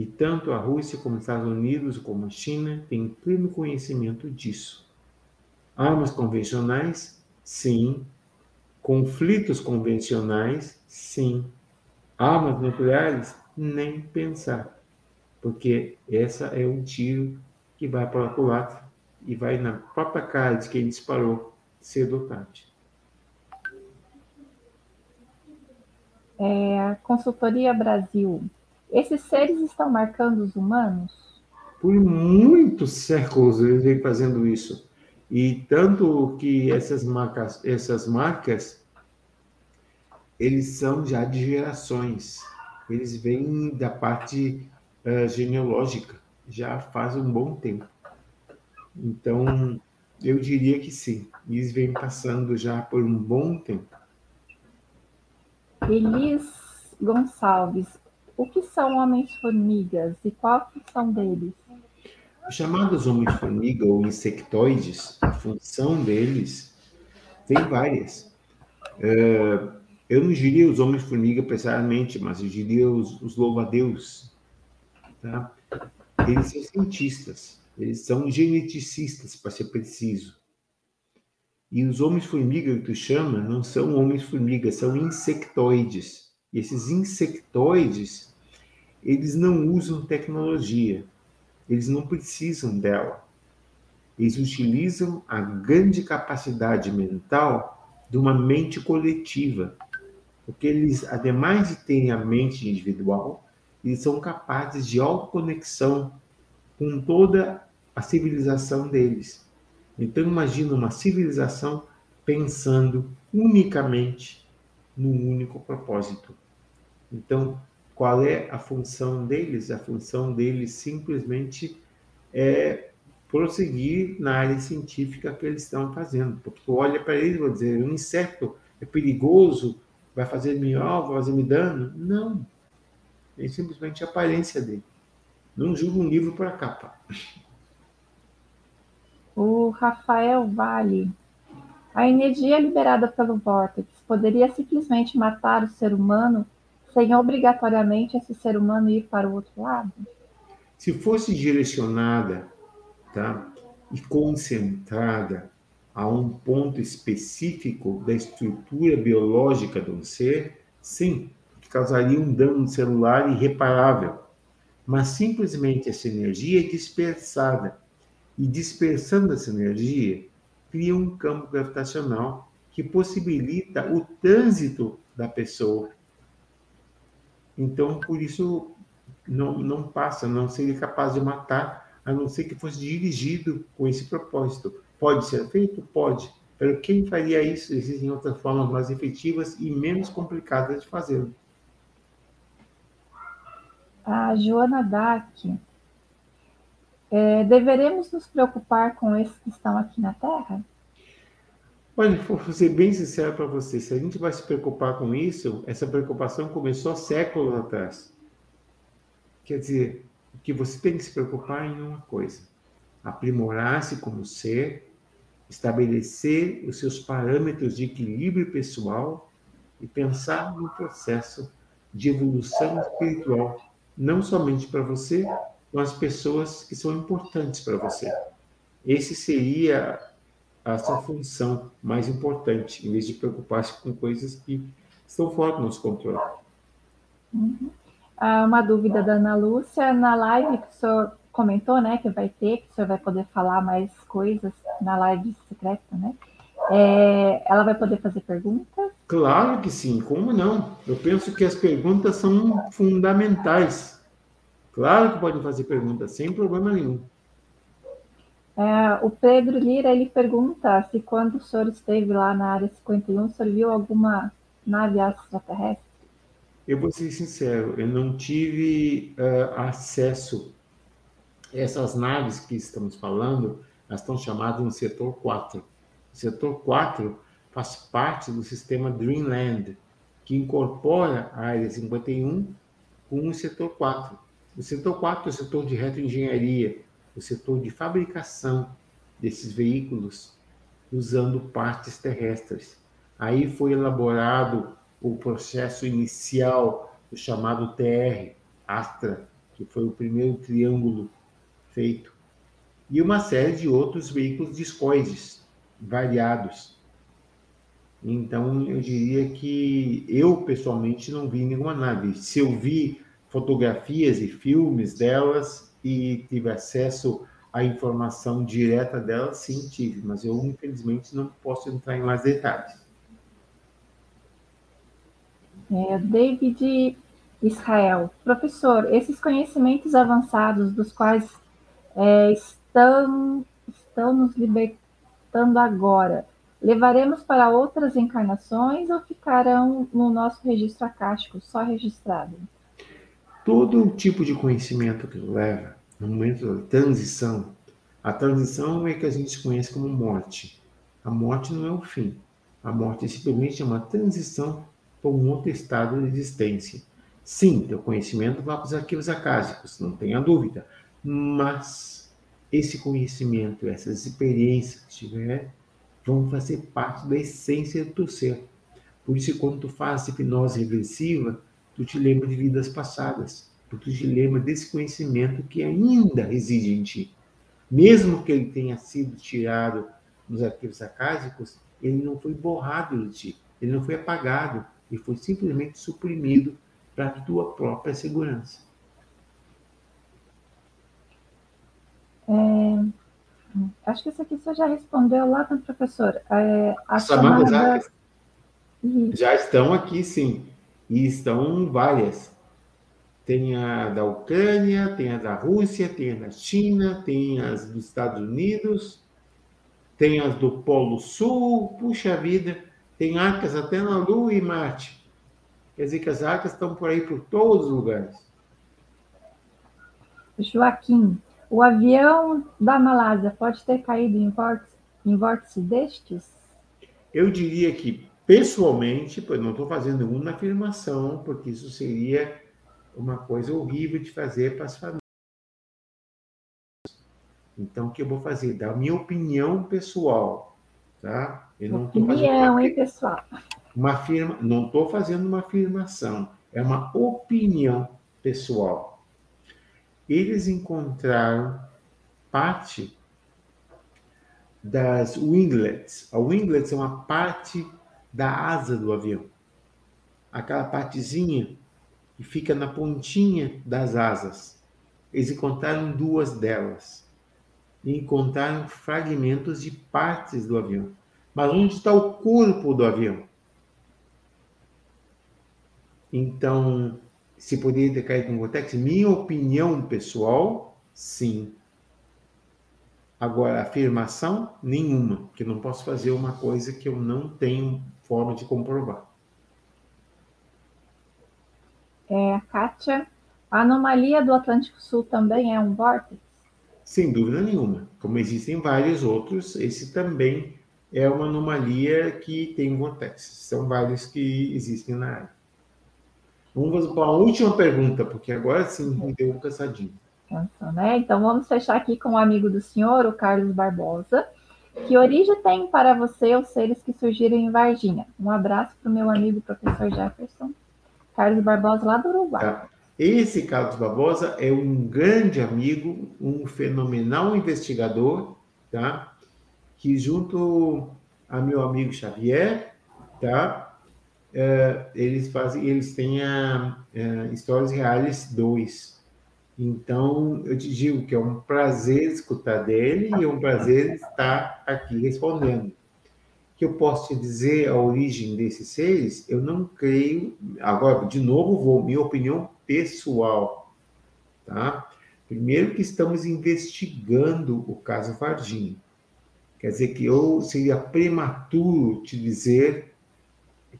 E tanto a Rússia como os Estados Unidos, como a China, têm pleno conhecimento disso. Armas convencionais, sim. Conflitos convencionais, sim. Armas nucleares, nem pensar. Porque essa é um tiro que vai para o culatra e vai na própria cara de quem disparou cedo ou tarde. É, a Consultoria Brasil esses seres estão marcando os humanos? Por muitos séculos eles vêm fazendo isso. E tanto que essas marcas, essas marcas, eles são já de gerações. Eles vêm da parte uh, genealógica, já faz um bom tempo. Então, eu diria que sim. Eles vêm passando já por um bom tempo. Elis Gonçalves, o que são homens-formigas e qual a função deles? Os chamados homens-formiga ou insectoides, a função deles tem várias. Uh, eu não diria os homens-formiga precisamente, mas eu diria os, os louva-a-Deus. Tá? Eles são cientistas, eles são geneticistas, para ser preciso. E os homens-formiga que tu chama não são homens-formiga, são insectoides. E esses insectoides eles não usam tecnologia, eles não precisam dela. Eles utilizam a grande capacidade mental de uma mente coletiva, porque eles, ademais de terem a mente individual, eles são capazes de autoconexão com toda a civilização deles. Então imagina uma civilização pensando unicamente num único propósito. Então, qual é a função deles? A função deles simplesmente é prosseguir na área científica que eles estão fazendo. Porque tu olha para eles e vai dizer, um inseto é perigoso, vai fazer mal, vai fazer me dano? Não. É simplesmente a aparência dele. Não julga um livro por a capa. O Rafael Vale. A energia liberada pelo vórtex poderia simplesmente matar o ser humano sem obrigatoriamente esse ser humano ir para o outro lado? Se fosse direcionada tá, e concentrada a um ponto específico da estrutura biológica um ser, sim, causaria um dano celular irreparável. Mas simplesmente essa energia é dispersada. E dispersando essa energia, cria um campo gravitacional que possibilita o trânsito da pessoa então, por isso, não, não passa, não seria capaz de matar, a não ser que fosse dirigido com esse propósito. Pode ser feito? Pode. Mas quem faria isso? Existem outras formas mais efetivas e menos complicadas de fazê-lo. A Joana Dac. É, deveremos nos preocupar com esses que estão aqui na Terra? Olha, vou ser bem sincero para você, se a gente vai se preocupar com isso, essa preocupação começou há séculos atrás. Quer dizer, que você tem que se preocupar em uma coisa: aprimorar-se como ser, estabelecer os seus parâmetros de equilíbrio pessoal e pensar no processo de evolução espiritual, não somente para você, mas as pessoas que são importantes para você. Esse seria a sua função mais importante, em vez de preocupar-se com coisas que estão fora do nosso controle. Uhum. Ah, uma dúvida da Ana Lúcia, na live que o senhor comentou, né, que vai ter, que o senhor vai poder falar mais coisas na live secreta, né? É, ela vai poder fazer perguntas? Claro que sim, como não? Eu penso que as perguntas são fundamentais. Claro que podem fazer perguntas, sem problema nenhum. É, o Pedro Lira ele pergunta se quando o senhor esteve lá na área 51, o senhor viu alguma nave extraterrestre? Eu vou ser sincero, eu não tive uh, acesso essas naves que estamos falando, elas estão chamadas no setor 4. O setor 4 faz parte do sistema Dreamland, que incorpora a área 51 com o setor 4. O setor 4 é o setor de retroengenharia, o setor de fabricação desses veículos usando partes terrestres. Aí foi elaborado o processo inicial do chamado TR, Astra, que foi o primeiro triângulo feito, e uma série de outros veículos discoides variados. Então, eu diria que eu, pessoalmente, não vi nenhuma nave. Se eu vi fotografias e filmes delas, e tive acesso à informação direta dela, sim, tive, mas eu, infelizmente, não posso entrar em mais detalhes. É, David Israel, professor, esses conhecimentos avançados dos quais é, estão, estão nos libertando agora, levaremos para outras encarnações ou ficarão no nosso registro acástico, só registrado? Todo tipo de conhecimento que leva no momento da transição, a transição é que a gente conhece como morte. A morte não é o fim. A morte é simplesmente uma transição para um outro estado de existência. Sim, teu conhecimento vai para os arquivos acásicos, não tenha dúvida. Mas esse conhecimento, essas experiências que tiver, vão fazer parte da essência do teu ser. Por isso, quando tu faz hipnose regressiva, tu te lembra de vidas passadas, tu te lembra desse conhecimento que ainda reside em ti. Mesmo que ele tenha sido tirado nos arquivos acásicos, ele não foi borrado de ti, ele não foi apagado, ele foi simplesmente suprimido para a tua própria segurança. É, acho que isso aqui você já respondeu lá, professor. É, a chamada... já estão aqui, sim. E estão várias. Tem a da Ucrânia, tem a da Rússia, tem a da China, tem as dos Estados Unidos, tem as do Polo Sul, puxa vida, tem arcas até na Lua e Marte. Quer dizer que as arcas estão por aí por todos os lugares. Joaquim, o avião da Malásia pode ter caído em vórtice, em vórtice destes? Eu diria que Pessoalmente, eu não estou fazendo nenhuma afirmação, porque isso seria uma coisa horrível de fazer para as famílias. Então, o que eu vou fazer? Da minha opinião pessoal, tá? Eu não opinião, uma, hein, pessoal? Uma firma, não estou fazendo uma afirmação, é uma opinião pessoal. Eles encontraram parte das winglets. A winglets é uma parte da asa do avião. Aquela partezinha que fica na pontinha das asas. Eles encontraram duas delas. E encontraram fragmentos de partes do avião. Mas onde está o corpo do avião? Então, se poderia ter caído com Gotex? Minha opinião pessoal, sim. Agora, afirmação nenhuma, porque não posso fazer uma coisa que eu não tenho forma de comprovar. É, a Kátia, a anomalia do Atlântico Sul também é um vórtice? Sem dúvida nenhuma. Como existem vários outros, esse também é uma anomalia que tem vortex. São vários que existem na área. Vamos para a última pergunta, porque agora sim me deu um cansadinho. Né? Então vamos fechar aqui com o um amigo do senhor, o Carlos Barbosa. Que origem tem para você os seres que surgiram em Varginha? Um abraço para o meu amigo professor Jefferson. Carlos Barbosa, lá do Uruguai. Tá. Esse Carlos Barbosa é um grande amigo, um fenomenal investigador, tá? Que junto a meu amigo Xavier, tá? É, eles fazem, eles têm a, a é, Histórias Reais 2, então, eu te digo que é um prazer escutar dele e é um prazer estar aqui respondendo. Que eu posso te dizer a origem desses seres, eu não creio. Agora, de novo, vou, minha opinião pessoal. tá? Primeiro que estamos investigando o caso Varginha. Quer dizer que eu seria prematuro te dizer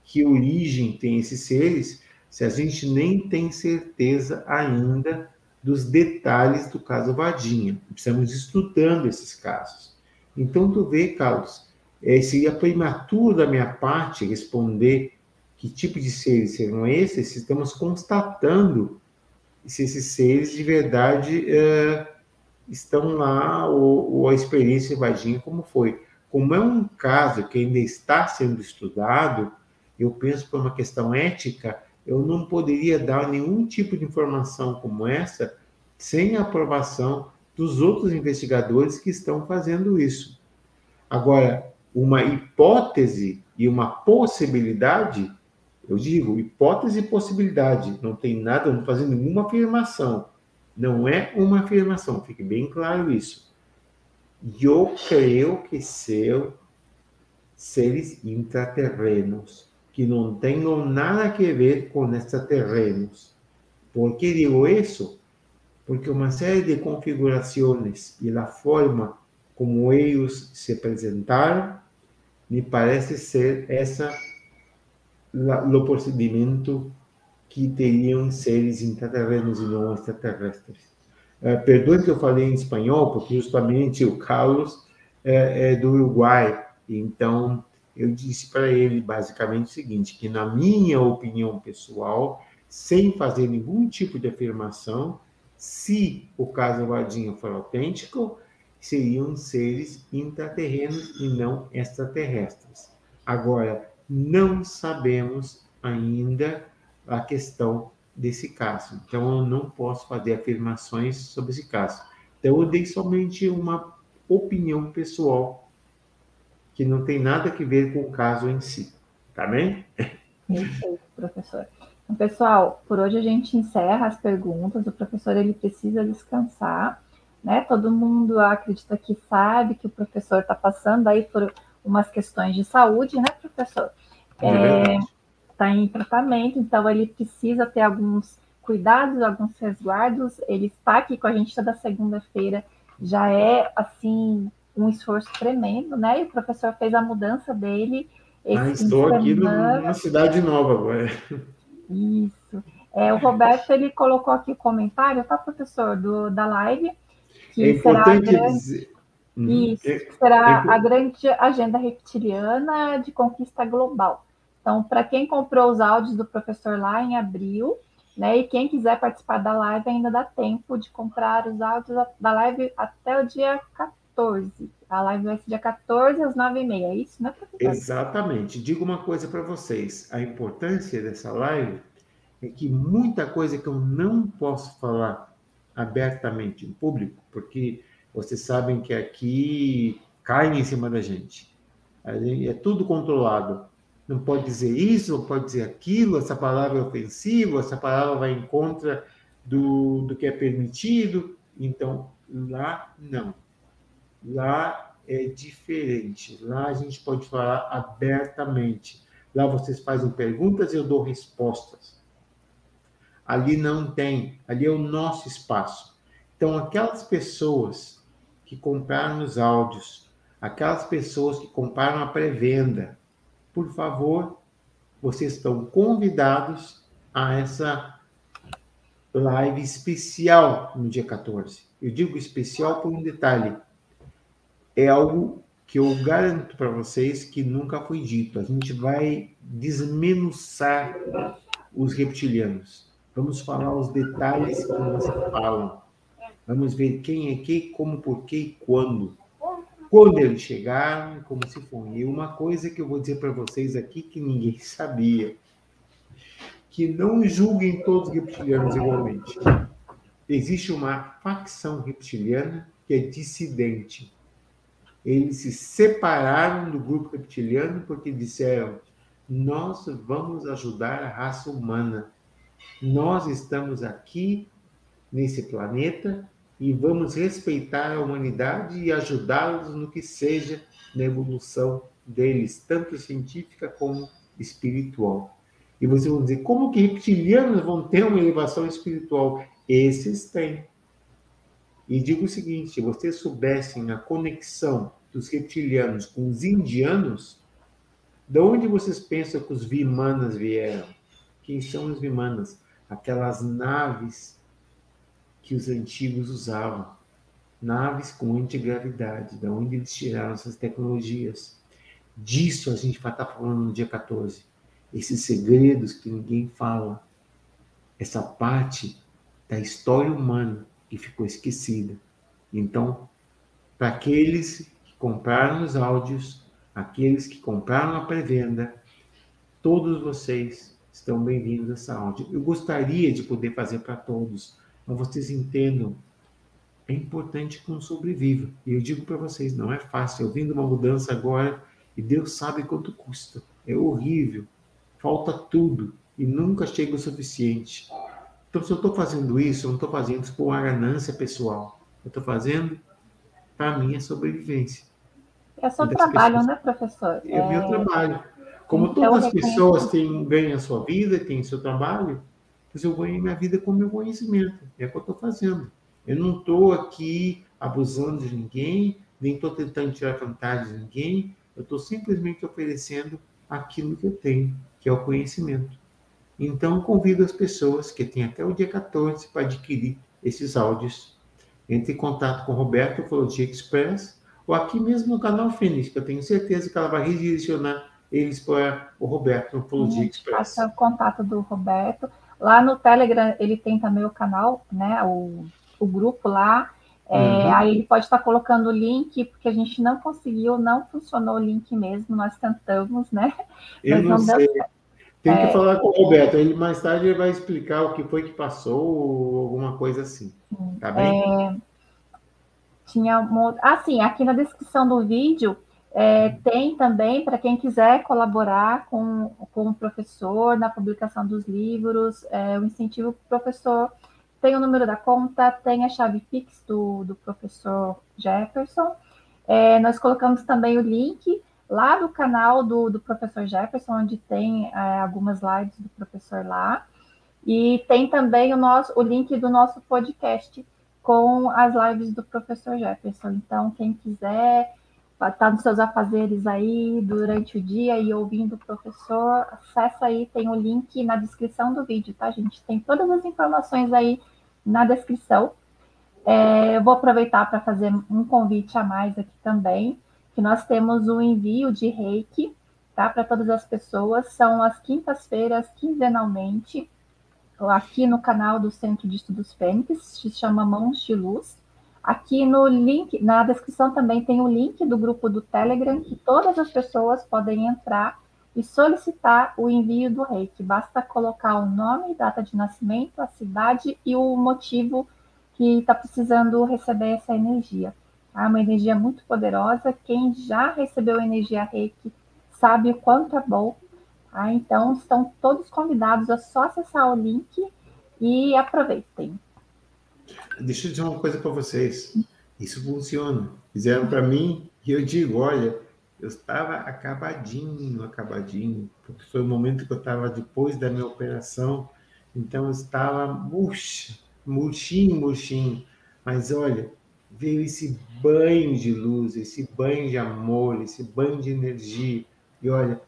que origem tem esses seres se a gente nem tem certeza ainda dos detalhes do caso Vadinha. Precisamos estudando esses casos. Então, tu vê, Carlos, é, seria prematuro da minha parte responder que tipo de seres serão esses, se estamos constatando se esses seres de verdade é, estão lá, ou, ou, a experiência Vadinha como foi. Como é um caso que ainda está sendo estudado, eu penso por uma questão ética, eu não poderia dar nenhum tipo de informação como essa sem a aprovação dos outros investigadores que estão fazendo isso. Agora, uma hipótese e uma possibilidade, eu digo hipótese e possibilidade, não tem nada, não fazendo nenhuma afirmação. Não é uma afirmação, fique bem claro isso. Eu creio que são seres intraterrenos que não tenham nada a ver com extraterrenos. Por que digo isso? Porque uma série de configurações e a forma como eles se apresentaram me parece ser essa o procedimento que teriam seres intraterrenos e não extraterrestres. Uh, perdoe que eu falei em espanhol, porque justamente o Carlos é, é do Uruguai, então eu disse para ele basicamente o seguinte: que, na minha opinião pessoal, sem fazer nenhum tipo de afirmação, se o caso Vadinho for autêntico, seriam seres intraterrenos e não extraterrestres. Agora, não sabemos ainda a questão desse caso, então eu não posso fazer afirmações sobre esse caso. Então, eu dei somente uma opinião pessoal que não tem nada a ver com o caso em si. Tá bem? Perfeito, professor. Então, pessoal, por hoje a gente encerra as perguntas. O professor ele precisa descansar, né? Todo mundo acredita que sabe que o professor está passando aí por umas questões de saúde, né, professor? Está é, é tá em tratamento, então ele precisa ter alguns cuidados, alguns resguardos. Ele está aqui com a gente toda segunda-feira. Já é assim um esforço tremendo, né? E o professor fez a mudança dele. Ah, estou aqui numa cidade nova agora. Isso. É, o Roberto ele colocou aqui o comentário, tá, professor, do, da live, que é será a grande, dizer... Uhum. Isso, é, será é... a grande agenda reptiliana de conquista global. Então, para quem comprou os áudios do professor lá em abril, né, e quem quiser participar da live, ainda dá tempo de comprar os áudios da live até o dia 14. 14. A live vai ser dia 14 às 9h30, é isso, né, professor? Exatamente. Digo uma coisa para vocês: a importância dessa live é que muita coisa que eu não posso falar abertamente em público, porque vocês sabem que aqui caem em cima da gente. É tudo controlado. Não pode dizer isso, não pode dizer aquilo, essa palavra é ofensiva, essa palavra vai em contra do, do que é permitido. Então, lá não. Lá é diferente. Lá a gente pode falar abertamente. Lá vocês fazem perguntas e eu dou respostas. Ali não tem. Ali é o nosso espaço. Então, aquelas pessoas que compraram os áudios, aquelas pessoas que compraram a pré-venda, por favor, vocês estão convidados a essa live especial no dia 14. Eu digo especial por um detalhe é algo que eu garanto para vocês que nunca foi dito. A gente vai desmenuçar os reptilianos. Vamos falar os detalhes que eles falam. Vamos ver quem é quem, como, por quê e quando. Quando eles chegaram, como se foram. E uma coisa que eu vou dizer para vocês aqui que ninguém sabia. Que não julguem todos os reptilianos igualmente. Existe uma facção reptiliana que é dissidente eles se separaram do grupo reptiliano porque disseram: nós vamos ajudar a raça humana. Nós estamos aqui nesse planeta e vamos respeitar a humanidade e ajudá-los no que seja na evolução deles, tanto científica como espiritual. E vocês vão dizer, como que reptilianos vão ter uma elevação espiritual? Esses têm. E digo o seguinte: se vocês soubessem a conexão dos reptilianos com os indianos, de onde vocês pensam que os Vimanas vieram? Quem são os Vimanas? Aquelas naves que os antigos usavam. Naves com antigravidade, da onde eles tiraram essas tecnologias. Disso a gente vai estar falando no dia 14. Esses segredos que ninguém fala. Essa parte da história humana que ficou esquecida. Então, para aqueles que compraram os áudios, aqueles que compraram a pré-venda, todos vocês estão bem-vindos a essa áudio. Eu gostaria de poder fazer para todos, mas vocês entendam, é importante que um sobreviva. E eu digo para vocês, não é fácil. Eu vim de uma mudança agora e Deus sabe quanto custa. É horrível. Falta tudo e nunca chega o suficiente. Então, se eu estou fazendo isso, eu não estou fazendo isso por uma ganância pessoal. Eu estou fazendo para a minha sobrevivência. É seu trabalho, pessoas... né, professor? É o meu é... trabalho. Como então, todas as pessoas têm, ganham a sua vida, têm seu trabalho, pois eu ganho minha vida com meu conhecimento. É o que eu estou fazendo. Eu não estou aqui abusando de ninguém, nem estou tentando tirar vantagem de ninguém. Eu estou simplesmente oferecendo aquilo que eu tenho, que é o conhecimento. Então, convido as pessoas que têm até o dia 14 para adquirir esses áudios. Entre em contato com o Roberto Ufologia Express ou aqui mesmo no canal Fênix, que eu tenho certeza que ela vai redirecionar eles para o Roberto no Ufologia Express. Passa o contato do Roberto. Lá no Telegram ele tem também o canal, né? O, o grupo lá. É, uhum. Aí ele pode estar colocando o link, porque a gente não conseguiu, não funcionou o link mesmo, nós tentamos, né? Eu Mas não, não sei. Tem que é, falar com o Roberto, ele mais tarde ele vai explicar o que foi que passou, ou alguma coisa assim. Tá bem? É, tinha uma, assim, aqui na descrição do vídeo é, tem também para quem quiser colaborar com, com o professor na publicação dos livros, é, o incentivo para o professor. Tem o número da conta, tem a chave Pix do, do professor Jefferson. É, nós colocamos também o link lá do canal do, do professor Jefferson, onde tem é, algumas lives do professor lá. E tem também o, nosso, o link do nosso podcast com as lives do professor Jefferson. Então, quem quiser estar tá nos seus afazeres aí durante o dia e ouvindo o professor, acessa aí, tem o link na descrição do vídeo, tá, gente? Tem todas as informações aí na descrição. É, eu vou aproveitar para fazer um convite a mais aqui também que nós temos o envio de reiki tá, para todas as pessoas. São as quintas-feiras, quinzenalmente, aqui no canal do Centro de Estudos Fênix, se chama Mãos de Luz. Aqui no link, na descrição também tem o link do grupo do Telegram, que todas as pessoas podem entrar e solicitar o envio do reiki. Basta colocar o nome, data de nascimento, a cidade e o motivo que está precisando receber essa energia. É uma energia muito poderosa. Quem já recebeu energia reiki sabe o quanto é bom. Tá? Então, estão todos convidados a só acessar o link e aproveitem. Deixa eu dizer uma coisa para vocês. Isso funciona. Fizeram para mim e eu digo, olha, eu estava acabadinho, acabadinho, porque foi o momento que eu estava depois da minha operação, então eu estava murcho, murchinho, murchinho. Mas olha, veio esse banho de luz, esse banho de amor, esse banho de energia. E olha,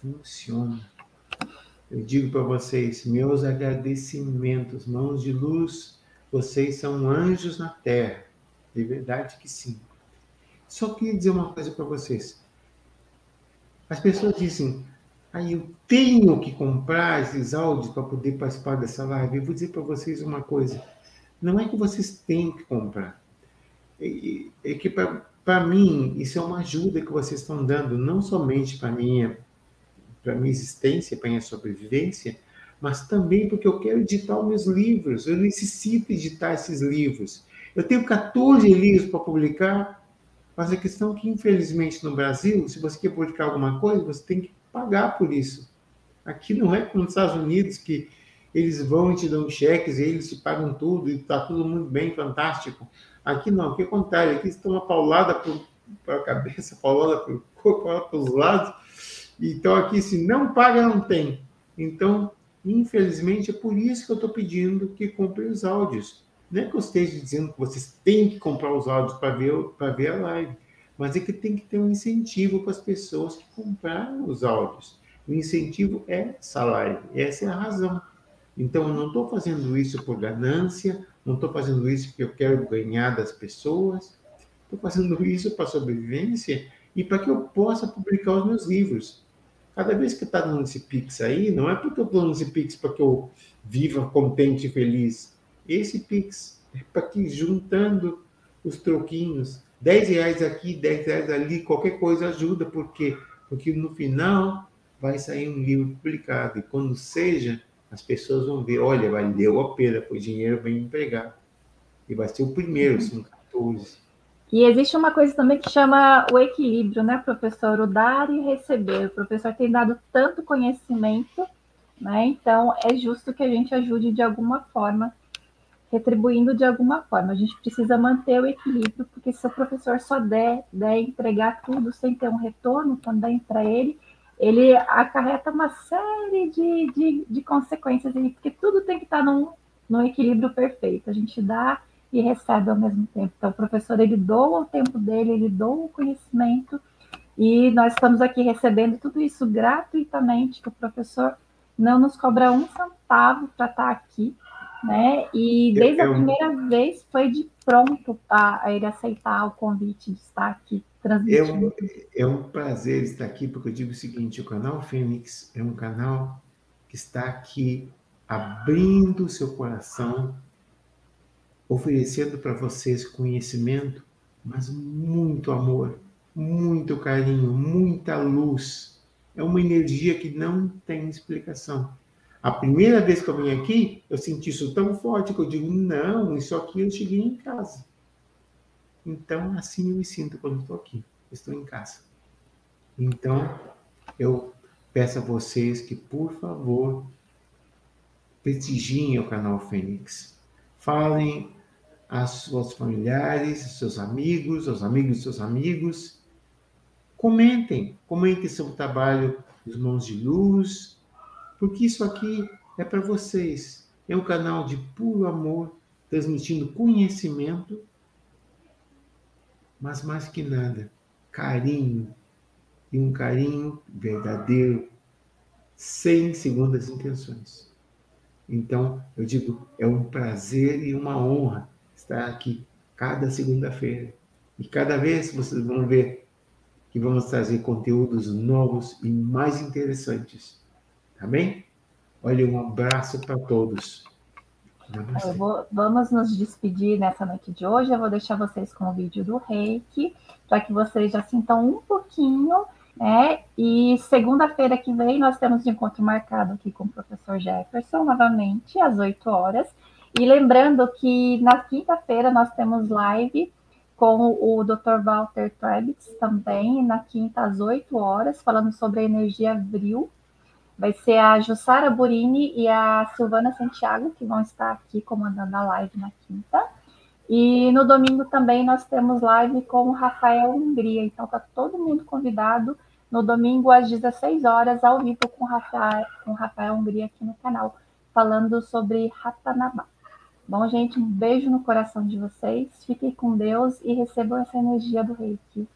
funciona. Eu digo para vocês, meus agradecimentos, mãos de luz, vocês são anjos na terra. De verdade que sim. Só queria dizer uma coisa para vocês. As pessoas dizem, aí eu tenho que comprar esses áudios para poder participar dessa live. Eu vou dizer para vocês uma coisa. Não é que vocês têm que comprar é que para mim isso é uma ajuda que vocês estão dando, não somente para minha para minha existência, para minha sobrevivência, mas também porque eu quero editar os meus livros, eu necessito editar esses livros. Eu tenho 14 livros para publicar, mas a questão é que, infelizmente, no Brasil, se você quer publicar alguma coisa, você tem que pagar por isso. Aqui não é como nos Estados Unidos, que eles vão e te dão cheques, e eles te pagam tudo, e está tudo muito bem, fantástico. Aqui não, aqui é o contrário, aqui estão uma paulada para a cabeça, paulada para o corpo, para os lados. Então aqui, se não paga, não tem. Então, Infelizmente, é por isso que eu estou pedindo que comprem os áudios. Não é que eu esteja dizendo que vocês têm que comprar os áudios para ver, ver a live, mas é que tem que ter um incentivo para as pessoas que compraram os áudios. O incentivo é essa live, essa é a razão. Então, eu não estou fazendo isso por ganância, não estou fazendo isso porque eu quero ganhar das pessoas, estou fazendo isso para sobrevivência e para que eu possa publicar os meus livros. Cada vez que está dando esse Pix aí, não é porque eu estou dando esse Pix para que eu viva contente e feliz. Esse Pix é para que juntando os troquinhos, 10 reais aqui, 10 reais ali, qualquer coisa ajuda, por quê? Porque no final vai sair um livro publicado, e quando seja, as pessoas vão ver, olha, valeu a pena, foi dinheiro bem empregado. E vai ser o primeiro, uhum. são 14. E existe uma coisa também que chama o equilíbrio, né, professor? O dar e receber. O professor tem dado tanto conhecimento, né? Então é justo que a gente ajude de alguma forma, retribuindo de alguma forma. A gente precisa manter o equilíbrio, porque se o professor só der, der entregar tudo sem ter um retorno também para ele, ele acarreta uma série de, de, de consequências, porque tudo tem que estar num, num equilíbrio perfeito. A gente dá e recebe ao mesmo tempo. Então, o professor, ele doa o tempo dele, ele doa o conhecimento, e nós estamos aqui recebendo tudo isso gratuitamente, que o professor não nos cobra um centavo para estar tá aqui, né? E desde eu, a primeira vez foi de pronto para ele aceitar o convite de estar aqui. É um, é um prazer estar aqui, porque eu digo o seguinte: o canal Fênix é um canal que está aqui abrindo o seu coração oferecendo para vocês conhecimento, mas muito amor, muito carinho, muita luz. É uma energia que não tem explicação. A primeira vez que eu vim aqui, eu senti isso tão forte que eu digo: não, isso aqui eu cheguei em casa. Então, assim eu me sinto quando estou aqui. Estou em casa. Então, eu peço a vocês que, por favor, prestigiem o canal Fênix. Falem aos seus familiares, aos seus amigos, aos amigos dos seus amigos. Comentem, comentem sobre o trabalho dos Mãos de Luz, porque isso aqui é para vocês. É um canal de puro amor, transmitindo conhecimento, mas mais que nada, carinho, e um carinho verdadeiro, sem segundas intenções. Então, eu digo, é um prazer e uma honra estar aqui cada segunda-feira. E cada vez vocês vão ver que vamos trazer conteúdos novos e mais interessantes. Tá bem? Olha, um abraço para todos. Vou, vamos nos despedir nessa noite de hoje. Eu vou deixar vocês com o vídeo do reiki, para que vocês já sintam um pouquinho. Né? E segunda-feira que vem nós temos um encontro marcado aqui com o professor Jefferson, novamente, às 8 horas. E lembrando que na quinta-feira nós temos live com o Dr. Walter Trebitz também, na quinta às 8 horas, falando sobre a energia Vril. Vai ser a Jussara Burini e a Silvana Santiago que vão estar aqui comandando a live na quinta. E no domingo também nós temos live com o Rafael Hungria, então tá todo mundo convidado no domingo às 16 horas ao vivo com o Rafael, com o Rafael Hungria aqui no canal, falando sobre Ratanabá. Bom, gente, um beijo no coração de vocês. Fiquem com Deus e recebam essa energia do reiki.